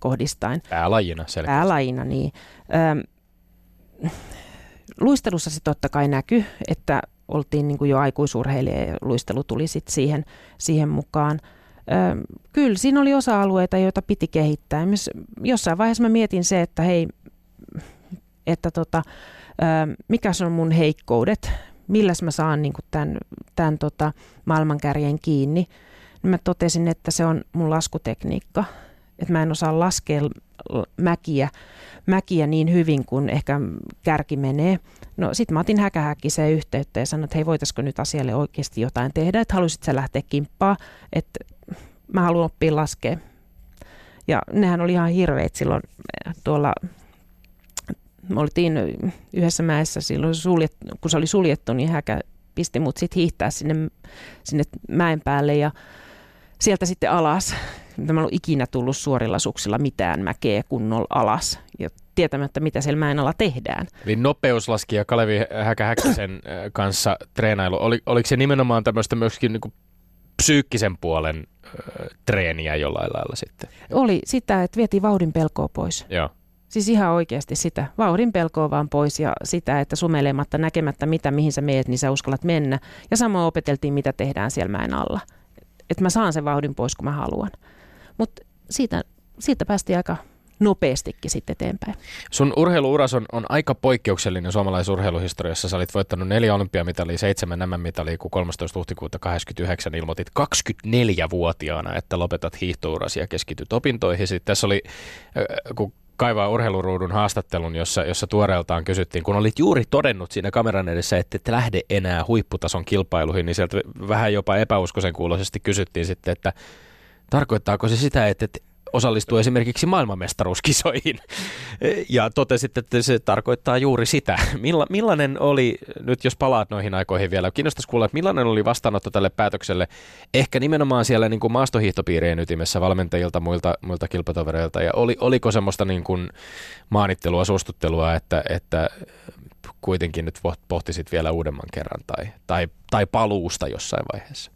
kohdistaen. Päälajina selkeästi. Päälajina, niin. Ö, luistelussa se totta kai näkyy, että oltiin niin kuin jo aikuisurheilija ja luistelu tuli sitten siihen, siihen mukaan. Ö, kyllä siinä oli osa-alueita, joita piti kehittää. Myös jossain vaiheessa mä mietin se, että hei, että tota, ö, mikä on mun heikkoudet, milläs mä saan niin kuin tämän, tämän tota maailmankärjen kiinni. Mä totesin, että se on mun laskutekniikka että mä en osaa laskea mäkiä, mäkiä niin hyvin kuin ehkä kärki menee. No sit mä otin häkähäkkiseen yhteyttä ja sanoin, että hei voitaisiko nyt asialle oikeasti jotain tehdä, että haluaisit sä lähteä kimppaa, että mä haluan oppia laskea. Ja nehän oli ihan hirveät silloin eh, tuolla, me oltiin yhdessä mäessä silloin, suljet, kun se oli suljettu, niin häkä pisti mut sitten hiihtää sinne, sinne mäen päälle ja sieltä sitten alas mä en ollut ikinä tullut suorilla suksilla mitään mäkeä kunnolla alas. Ja tietämättä, mitä siellä mäen alla tehdään. Eli nopeuslaskija Kalevi Häkähäkkisen äh, kanssa treenailu, oli, oliko se nimenomaan tämmöistä myöskin niin psyykkisen puolen ö, äh, treeniä jollain lailla sitten? Oli sitä, että vietiin vauhdin pelkoa pois. Joo. Siis ihan oikeasti sitä. Vauhdin pelkoa vaan pois ja sitä, että sumelematta, näkemättä mitä, mihin sä meet, niin sä uskallat mennä. Ja samoin opeteltiin, mitä tehdään siellä mäen alla. Että mä saan sen vauhdin pois, kun mä haluan. Mutta siitä, siitä päästiin aika nopeastikin sitten eteenpäin. Sun urheiluuras on, on aika poikkeuksellinen suomalaisessa urheiluhistoriassa. Sä olit voittanut neljä olympiamitalia, seitsemän nämä mitalia, kun 13. huhtikuuta 89 ilmoitit 24-vuotiaana, että lopetat hiihtourasi ja keskityt opintoihin. Sitten tässä oli, kun kaivaa urheiluruudun haastattelun, jossa, jossa tuoreeltaan kysyttiin, kun olit juuri todennut siinä kameran edessä, että et lähde enää huipputason kilpailuihin, niin sieltä vähän jopa epäuskoisen kuuloisesti kysyttiin sitten, että Tarkoittaako se sitä, että osallistuu esimerkiksi maailmanmestaruuskisoihin ja totesit, että se tarkoittaa juuri sitä. Milla, millainen oli, nyt jos palaat noihin aikoihin vielä, kiinnostaisi kuulla, että millainen oli vastaanotto tälle päätökselle, ehkä nimenomaan siellä niin kuin maastohiihtopiirien ytimessä valmentajilta, muilta, muilta kilpatovereilta, ja oli, oliko semmoista niin kuin maanittelua, suostuttelua, että, että kuitenkin nyt pohtisit vielä uudemman kerran tai, tai, tai paluusta jossain vaiheessa?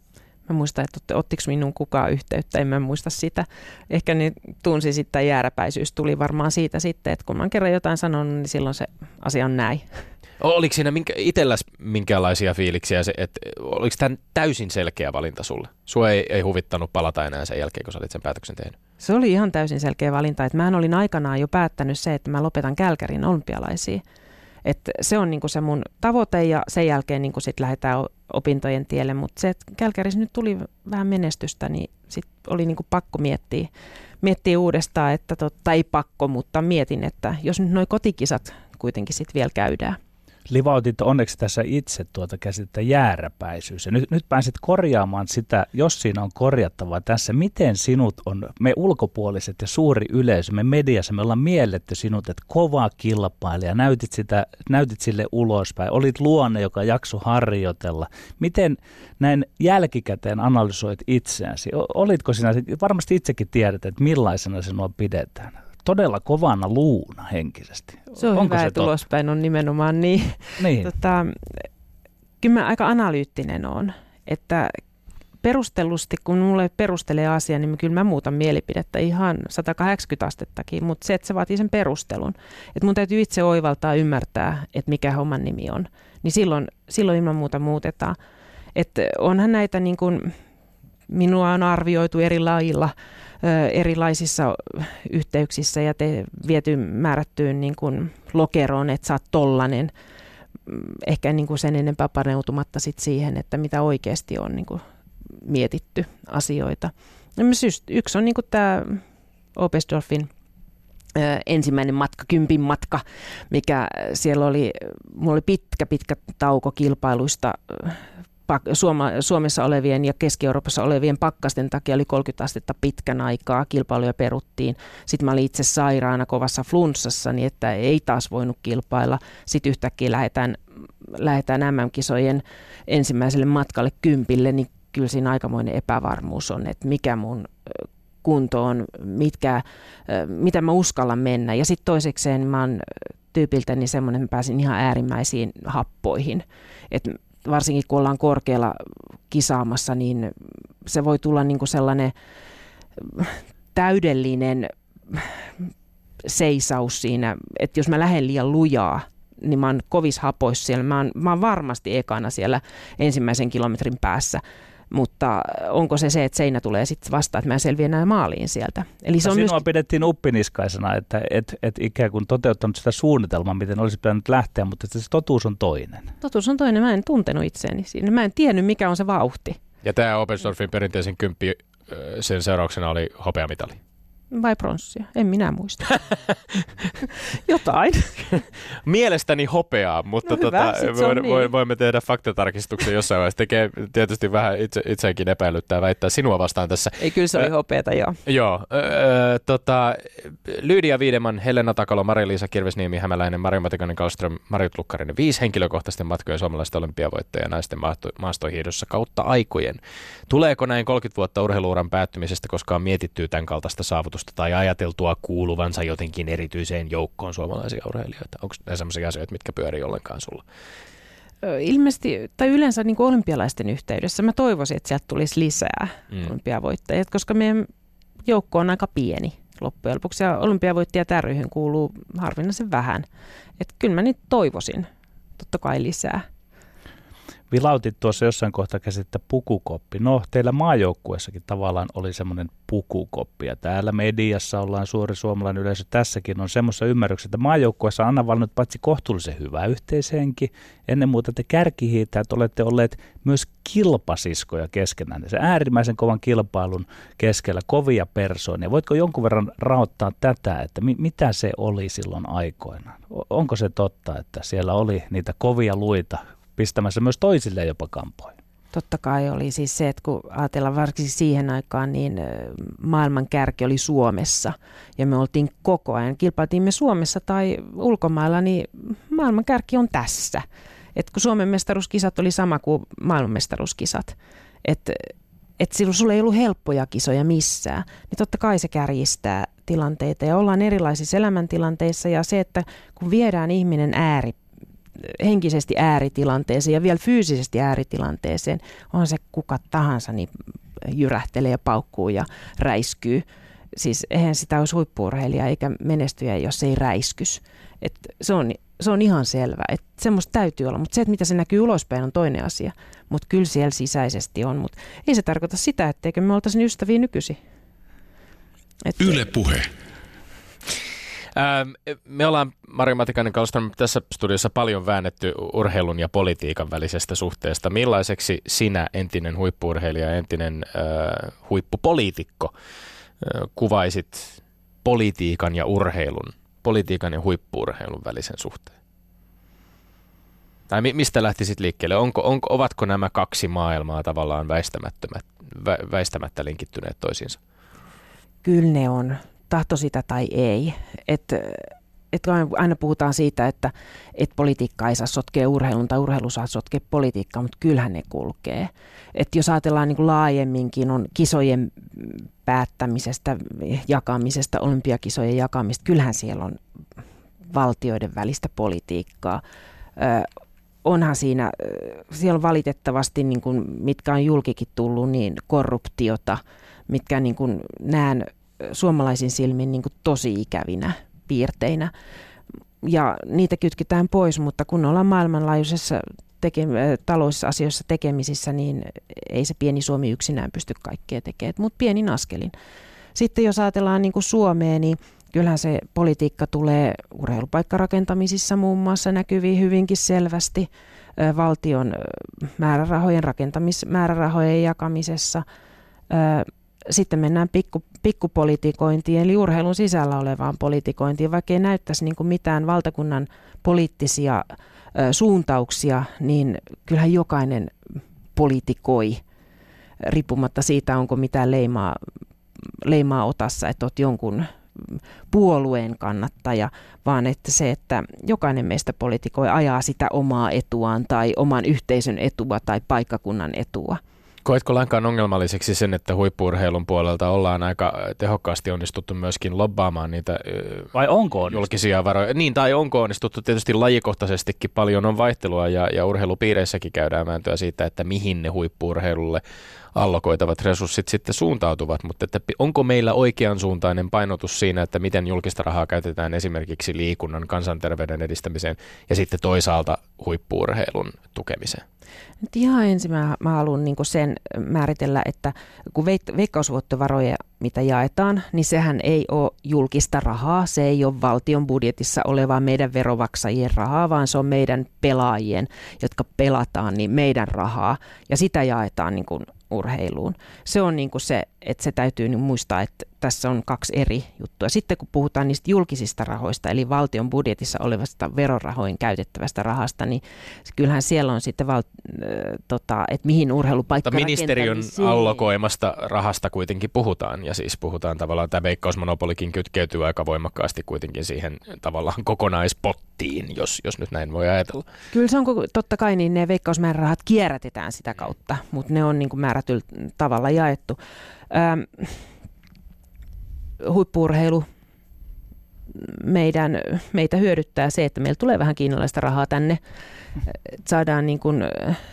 Mä muistan, että ottiko minun kukaan yhteyttä, en mä muista sitä. Ehkä niin tunsi sitten jääräpäisyys tuli varmaan siitä sitten, että kun mä kerran jotain sanonut, niin silloin se asia on näin. Oliko siinä minkä, itselläsi minkälaisia fiiliksiä, se, että oliko tämä täysin selkeä valinta sulle? Sua ei, ei huvittanut palata enää sen jälkeen, kun sä olit sen päätöksen tehnyt? Se oli ihan täysin selkeä valinta, että mä olin aikanaan jo päättänyt se, että mä lopetan Kälkärin olympialaisiin. Et se on niinku se mun tavoite ja sen jälkeen niinku sit lähdetään opintojen tielle, mutta se, että Kälkärissä nyt tuli vähän menestystä, niin sit oli niinku pakko miettiä, miettiä uudestaan, että ei pakko, mutta mietin, että jos nyt nuo kotikisat kuitenkin sitten vielä käydään. Livautit onneksi tässä itse tuota käsitettä jääräpäisyys. Ja nyt, nyt pääsit korjaamaan sitä, jos siinä on korjattavaa tässä. Miten sinut on, me ulkopuoliset ja suuri yleisö, me mediassa, me ollaan mielletty sinut, että kova kilpailija, näytit, sitä, näytit sille ulospäin, olit luonne, joka jakso harjoitella. Miten näin jälkikäteen analysoit itseäsi? Olitko sinä, varmasti itsekin tiedät, että millaisena sinua pidetään todella kovana luuna henkisesti. Se on Onko hyvä, se että ulospäin on nimenomaan niin. niin. Tota, kyllä mä aika analyyttinen on, että perustellusti, kun mulle perustelee asia, niin kyllä mä muutan mielipidettä ihan 180 astettakin, mutta se, että se vaatii sen perustelun, että mun täytyy itse oivaltaa ymmärtää, että mikä homman nimi on, niin silloin, silloin ilman muuta muutetaan. Että onhan näitä niin kuin, minua on arvioitu eri lailla erilaisissa yhteyksissä ja te viety määrättyyn niin kuin lokeroon, että sä oot tollanen. Mm, ehkä niin kuin sen enempää paneutumatta sit siihen, että mitä oikeasti on niin kuin mietitty asioita. Yksi on niin tämä Opesdorfin ensimmäinen matka, kympin matka, mikä siellä oli, mulla oli pitkä, pitkä tauko kilpailuista Suomessa olevien ja Keski-Euroopassa olevien pakkasten takia oli 30 astetta pitkän aikaa, kilpailuja peruttiin. Sitten mä olin itse sairaana kovassa flunssassa, niin että ei taas voinut kilpailla. Sitten yhtäkkiä lähdetään, lähdetään MM-kisojen ensimmäiselle matkalle kympille, niin kyllä siinä aikamoinen epävarmuus on, että mikä mun kunto on, mitkä, mitä mä uskallan mennä. Ja sitten toisekseen mä oon tyypiltäni semmoinen, että mä pääsin ihan äärimmäisiin happoihin. Että varsinkin kun ollaan korkealla kisaamassa, niin se voi tulla niin kuin sellainen täydellinen seisaus siinä, että jos mä lähden liian lujaa, niin mä oon kovis hapoissa siellä. Mä oon, mä oon varmasti ekana siellä ensimmäisen kilometrin päässä mutta onko se se, että seinä tulee sitten vastaan, että mä en selviä enää maaliin sieltä. Eli se on Sinua myös... pidettiin uppiniskaisena, että et, et ikään kuin toteuttanut sitä suunnitelmaa, miten olisi pitänyt lähteä, mutta se totuus on toinen. Totuus on toinen, mä en tuntenut itseäni siinä, mä en tiennyt mikä on se vauhti. Ja tämä Opensdorfin perinteisen kymppi, sen seurauksena oli hopeamitali. Vai pronssia? En minä muista. Jotain. Mielestäni hopeaa, mutta no tota, hyvä, niin. voimme tehdä faktatarkistuksen jossain vaiheessa. Tekee tietysti vähän itse, itseäkin epäilyttää väittää sinua vastaan tässä. Ei, kyllä se oli hopeata, joo. Joo. Ö, tota, Lydia Viideman, Helena Takalo, Mari-Liisa Kirvesniemi, Hämäläinen, Mari Matikainen, Kallström, Marit Lukkarinen. Viisi henkilökohtaisten matkojen suomalaista olympiavoittajia naisten maastohiidossa kautta aikojen. Tuleeko näin 30 vuotta urheiluuran päättymisestä koskaan mietittyä tämän kaltaista saavutusta tai ajateltua kuuluvansa jotenkin erityiseen joukkoon suomalaisia urheilijoita? Onko ne sellaisia asioita, mitkä pyörii ollenkaan sulla? Ilmeisesti, tai yleensä niin kuin olympialaisten yhteydessä, mä toivoisin, että sieltä tulisi lisää mm. olympiavoittajia, koska meidän joukko on aika pieni loppujen lopuksi, ja olympiavoittajat ryhyn kuuluu harvinaisen vähän. Että kyllä mä niitä toivoisin, totta kai lisää. Vilautit tuossa jossain kohtaa käsittää pukukoppi. No, teillä maajoukkuessakin tavallaan oli semmoinen pukukoppi. Ja täällä mediassa ollaan suuri suomalainen yleisö. Tässäkin on semmoista ymmärryksessä, että maajoukkuessa Anna valinnut paitsi kohtuullisen hyvä yhteishenki, ennen muuta te kärkihiitäät olette olleet myös kilpasiskoja keskenään. Se äärimmäisen kovan kilpailun keskellä kovia persoonia. Voitko jonkun verran raottaa tätä, että mi- mitä se oli silloin aikoinaan? Onko se totta, että siellä oli niitä kovia luita pistämässä myös toisille jopa kampoihin. Totta kai oli siis se, että kun ajatellaan varsinkin siihen aikaan, niin maailman kärki oli Suomessa ja me oltiin koko ajan, kilpailtiin me Suomessa tai ulkomailla, niin maailman kärki on tässä. Et kun Suomen mestaruuskisat oli sama kuin maailmanmestaruuskisat, että et silloin sulla ei ollut helppoja kisoja missään, niin totta kai se kärjistää tilanteita ja ollaan erilaisissa elämäntilanteissa ja se, että kun viedään ihminen ääri henkisesti ääritilanteeseen ja vielä fyysisesti ääritilanteeseen, on se kuka tahansa, niin jyrähtelee ja paukkuu ja räiskyy. Siis eihän sitä olisi huippuurheilija eikä menestyjä, jos ei räiskys. Et se, on, se on ihan selvä, että semmoista täytyy olla, mutta se, että mitä se näkyy ulospäin on toinen asia. Mutta kyllä siellä sisäisesti on, mutta ei se tarkoita sitä, etteikö me oltaisiin ystäviä nykyisin. Et, Yle puhe. Ähm, me ollaan Mari Matikainen Kallström tässä studiossa paljon väännetty urheilun ja politiikan välisestä suhteesta. Millaiseksi sinä, entinen huippuurheilija, entinen äh, huippupoliitikko, äh, kuvaisit politiikan ja urheilun, politiikan ja huippuurheilun välisen suhteen? Tai mi- mistä lähtisit liikkeelle? Onko, onko, ovatko nämä kaksi maailmaa tavallaan väistämättömät, vä, väistämättä linkittyneet toisiinsa? Kyllä ne on, tahto sitä tai ei. Että että aina puhutaan siitä, että, että politiikka ei saa sotkea urheilun tai urheilu saa sotkea politiikkaa, mutta kyllähän ne kulkee. Että jos ajatellaan niin kuin laajemminkin, on kisojen päättämisestä, jakamisesta, olympiakisojen jakamista, kyllähän siellä on valtioiden välistä politiikkaa. Ö, onhan siinä, siellä on valitettavasti, niin kuin, mitkä on julkikin tullut, niin korruptiota, mitkä niin kuin näen suomalaisin silmin niin kuin tosi ikävinä piirteinä. Ja niitä kytketään pois, mutta kun ollaan maailmanlaajuisessa teke- talousasioissa tekemisissä, niin ei se pieni Suomi yksinään pysty kaikkea tekemään, mutta pienin askelin. Sitten jos ajatellaan niin kuin Suomea, niin kyllähän se politiikka tulee urheilupaikkarakentamisissa muun muassa näkyviin hyvinkin selvästi valtion määrärahojen, rakentamismäärärahojen jakamisessa. Sitten mennään pikku, pikkupolitikointiin, eli urheilun sisällä olevaan politikointiin, vaikka ei näyttäisi niin kuin mitään valtakunnan poliittisia suuntauksia, niin kyllähän jokainen politikoi, riippumatta siitä, onko mitään leimaa, leimaa otassa, että olet jonkun puolueen kannattaja, vaan että se, että jokainen meistä politikoi ajaa sitä omaa etuaan tai oman yhteisön etua tai paikkakunnan etua. Koetko lainkaan ongelmalliseksi sen, että huippurheilun puolelta ollaan aika tehokkaasti onnistuttu myöskin lobbaamaan niitä Vai onko julkisia varoja? Niin, tai onko onnistuttu? Tietysti lajikohtaisestikin paljon on vaihtelua ja, ja urheilupiireissäkin käydään vääntöä siitä, että mihin ne huippurheilulle allokoitavat resurssit sitten suuntautuvat, mutta että onko meillä oikean suuntainen painotus siinä, että miten julkista rahaa käytetään esimerkiksi liikunnan, kansanterveyden edistämiseen ja sitten toisaalta huippuurheilun tukemiseen? Nyt ihan ensin mä, mä haluan niin sen määritellä, että kun veikkausvuottovaroja, mitä jaetaan, niin sehän ei ole julkista rahaa, se ei ole valtion budjetissa olevaa meidän verovaksajien rahaa, vaan se on meidän pelaajien, jotka pelataan, niin meidän rahaa, ja sitä jaetaan niin kuin urheiluun. Se on niin kuin se, että se täytyy niin muistaa, että tässä on kaksi eri juttua. Sitten kun puhutaan niistä julkisista rahoista, eli valtion budjetissa olevasta verorahoin käytettävästä rahasta, niin kyllähän siellä on sitten, val, äh, tota, että mihin urheilupaikka Mutta ministeriön allokoimasta rahasta kuitenkin puhutaan, ja siis puhutaan tavallaan, tämä veikkausmonopolikin kytkeytyy aika voimakkaasti kuitenkin siihen tavallaan kokonaispottiin, jos, jos nyt näin voi ajatella. Kyllä se on totta kai, niin ne veikkausmäärärahat kierrätetään sitä kautta, mutta ne on niin kuin määrätyllä tavalla jaettu. Ähm, huippuurheilu meidän, meitä hyödyttää se, että meillä tulee vähän kiinalaista rahaa tänne. Saadaan niin kuin,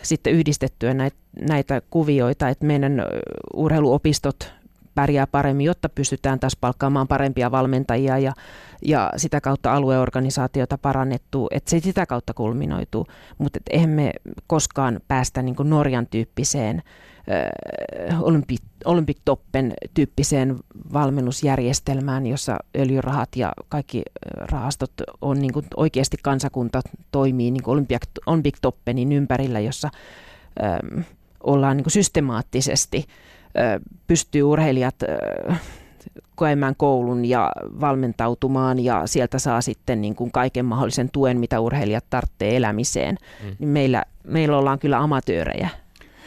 sitten yhdistettyä näitä, näitä kuvioita, että meidän urheiluopistot pärjää paremmin, jotta pystytään taas palkkaamaan parempia valmentajia ja, ja sitä kautta alueorganisaatiota parannettu, että se sitä kautta kulminoituu. Mutta eihän me koskaan päästä niin kuin Norjan tyyppiseen Olympic, Olympic Toppen tyyppiseen valmennusjärjestelmään, jossa öljyrahat ja kaikki rahastot on niin kuin oikeasti kansakunta toimii niin kuin Olympic, Olympic Toppenin ympärillä, jossa ö, ollaan niin kuin systemaattisesti ö, pystyy urheilijat ö, käymään koulun ja valmentautumaan ja sieltä saa sitten niin kuin kaiken mahdollisen tuen, mitä urheilijat tarvitsee elämiseen. Mm. Niin meillä, meillä ollaan kyllä amatöörejä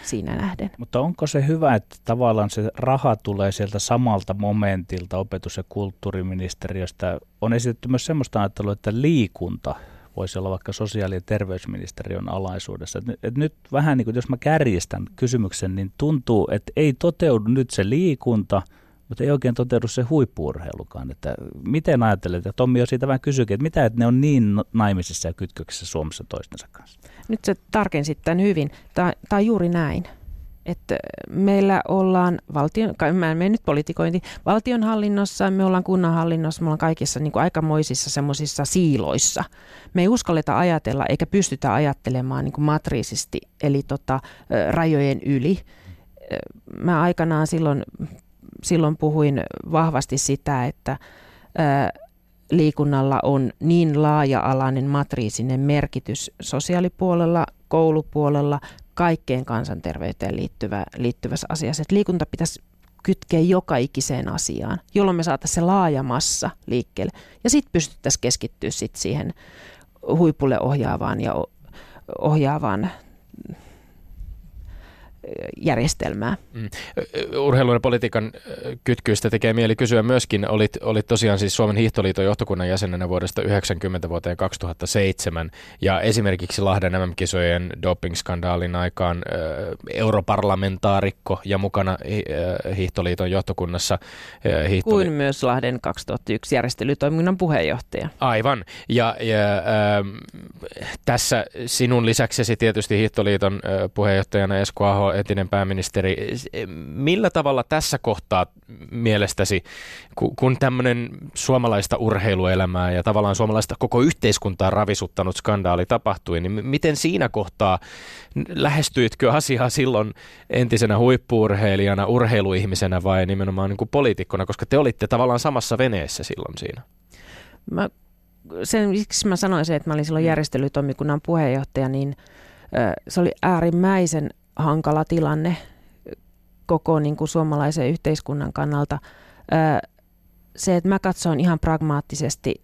siinä nähden. Mutta onko se hyvä, että tavallaan se raha tulee sieltä samalta momentilta opetus- ja kulttuuriministeriöstä? On esitetty myös sellaista ajattelua, että liikunta voisi olla vaikka sosiaali- ja terveysministeriön alaisuudessa. Et, nyt vähän niin kuin, jos mä kärjistän kysymyksen, niin tuntuu, että ei toteudu nyt se liikunta, mutta ei oikein toteudu se huippuurheilukaan. Että miten ajattelet, että Tommi jo siitä vähän kysyikin, että mitä, että ne on niin naimisissa ja kytköksissä Suomessa toistensa kanssa? Nyt se tarkensit tämän hyvin. Tämä, tämä on juuri näin. Että meillä ollaan valtion, mä en mene nyt politikointi, valtionhallinnossa, me ollaan kunnanhallinnossa, me ollaan kaikissa niin kuin aikamoisissa semmoisissa siiloissa. Me ei uskalleta ajatella eikä pystytä ajattelemaan niin kuin matriisisti, eli tota, rajojen yli. Mä aikanaan silloin, silloin puhuin vahvasti sitä, että liikunnalla on niin laaja-alainen matriisinen merkitys sosiaalipuolella, koulupuolella, kaikkeen kansanterveyteen liittyvä, liittyvässä asiassa. Että liikunta pitäisi kytkeä joka ikiseen asiaan, jolloin me saataisiin se laaja massa liikkeelle. Ja sitten pystyttäisiin keskittyä sit siihen huipulle ohjaavaan ja ohjaavaan järjestelmää. Mm. Urheilun ja politiikan kytkyistä tekee mieli kysyä myöskin, olit, olit tosiaan siis Suomen hiihtoliiton johtokunnan jäsenenä vuodesta 90 vuoteen 2007 ja esimerkiksi Lahden MM-kisojen doping-skandaalin aikaan äh, europarlamentaarikko ja mukana äh, hiihtoliiton johtokunnassa. Äh, hiihtoli- Kuin myös Lahden 2001 järjestelytoiminnan puheenjohtaja. Aivan ja, ja äh, tässä sinun lisäksesi tietysti hiihtoliiton äh, puheenjohtajana Esko Aho entinen pääministeri. Millä tavalla tässä kohtaa mielestäsi, kun tämmöinen suomalaista urheiluelämää ja tavallaan suomalaista koko yhteiskuntaa ravisuttanut skandaali tapahtui, niin miten siinä kohtaa lähestyitkö asiaa silloin entisenä huippuurheilijana, urheiluihmisenä vai nimenomaan niin kuin poliitikkona, koska te olitte tavallaan samassa veneessä silloin siinä? Mä, sen, miksi mä sanoin se, että mä olin silloin mm. järjestelytoimikunnan puheenjohtaja, niin se oli äärimmäisen hankala tilanne koko niin kuin suomalaisen yhteiskunnan kannalta. Se, että mä katsoin ihan pragmaattisesti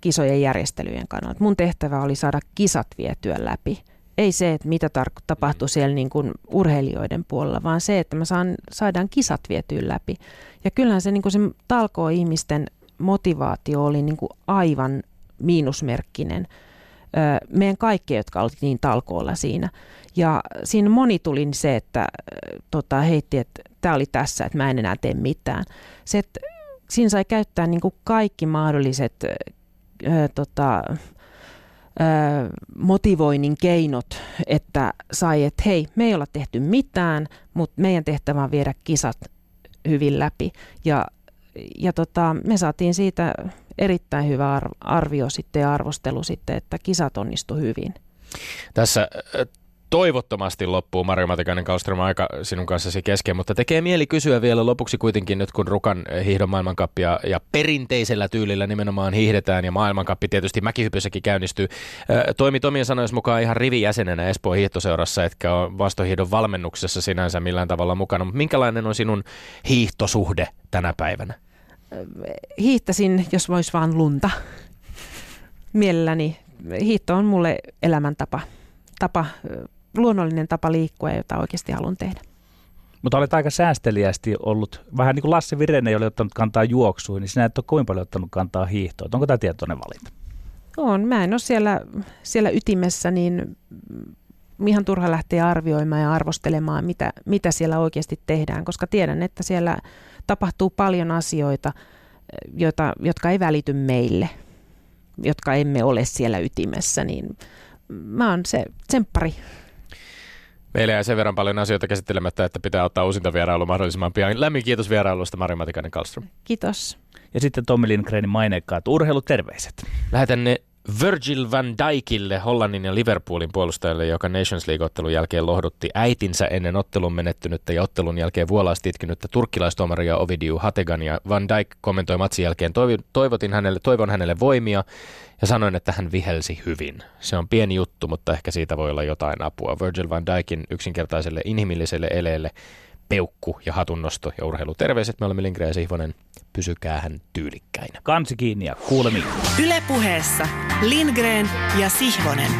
kisojen järjestelyjen kannalta. Mun tehtävä oli saada kisat vietyä läpi. Ei se, että mitä tar- tapahtuu siellä niin kuin urheilijoiden puolella, vaan se, että me saan, saadaan kisat vietyä läpi. Ja kyllähän se, niin kuin se talkoo-ihmisten motivaatio oli niin kuin aivan miinusmerkkinen. Meidän kaikki, jotka oltiin niin talkoolla siinä. Ja siinä moni tuli se, että tota, heitti, että tämä oli tässä, että mä en enää tee mitään. Se, että siinä sai käyttää niin kuin kaikki mahdolliset ää, tota, ää, motivoinnin keinot, että sai, että hei, me ei olla tehty mitään, mutta meidän tehtävä on viedä kisat hyvin läpi. Ja, ja tota, me saatiin siitä erittäin hyvä arvio sitten ja arvostelu sitten, että kisat onnistu hyvin. Tässä toivottomasti loppuu Mario Matikainen Kallström aika sinun kanssasi kesken, mutta tekee mieli kysyä vielä lopuksi kuitenkin nyt kun Rukan hiihdon maailmankappia ja perinteisellä tyylillä nimenomaan hiihdetään ja maailmankappi tietysti mäkihypyssäkin käynnistyy. Toimi Tomien sanoisi mukaan ihan rivijäsenenä Espoon hiihtoseurassa, etkä ole vastohiihdon valmennuksessa sinänsä millään tavalla mukana, mutta minkälainen on sinun hiihtosuhde tänä päivänä? Hiihtäsin, jos vois vaan lunta. Mielelläni. Hiihto on mulle elämäntapa tapa luonnollinen tapa liikkua, jota oikeasti haluan tehdä. Mutta olet aika säästeliästi ollut, vähän niin kuin Lassi Virene ei ole ottanut kantaa juoksuun, niin sinä et ole kovin paljon ottanut kantaa hiihtoon. Onko tämä tietoinen valinta? On. Mä en ole siellä, siellä ytimessä, niin ihan turha lähteä arvioimaan ja arvostelemaan, mitä, mitä siellä oikeasti tehdään, koska tiedän, että siellä tapahtuu paljon asioita, joita, jotka ei välity meille, jotka emme ole siellä ytimessä, niin mä oon se tsemppari Meillä jäi sen verran paljon asioita käsittelemättä, että pitää ottaa uusinta vierailu mahdollisimman pian. Lämmin kiitos vierailusta Mari Matikainen Kallström. Kiitos. Ja sitten Tommi Lindgrenin maineikkaat urheiluterveiset. Lähetän ne Virgil van Dijkille, Hollannin ja Liverpoolin puolustajalle, joka Nations League-ottelun jälkeen lohdutti äitinsä ennen ottelun menettynyttä ja ottelun jälkeen vuolaasti itkinyttä turkkilaistuomaria Ovidiu Hategan. Ja Van Dijk kommentoi matsin jälkeen, toivotin hänelle, toivon hänelle voimia ja sanoin, että hän vihelsi hyvin. Se on pieni juttu, mutta ehkä siitä voi olla jotain apua. Virgil van Dijkin yksinkertaiselle inhimilliselle eleelle peukku ja hatunnosto ja urheiluterveiset. Me olemme Lindgren ja Sihvonen. Pysykää hän tyylikkäinä. Kansi kiinni ja kuulemiin. Ylepuheessa Lindgren ja Sihvonen.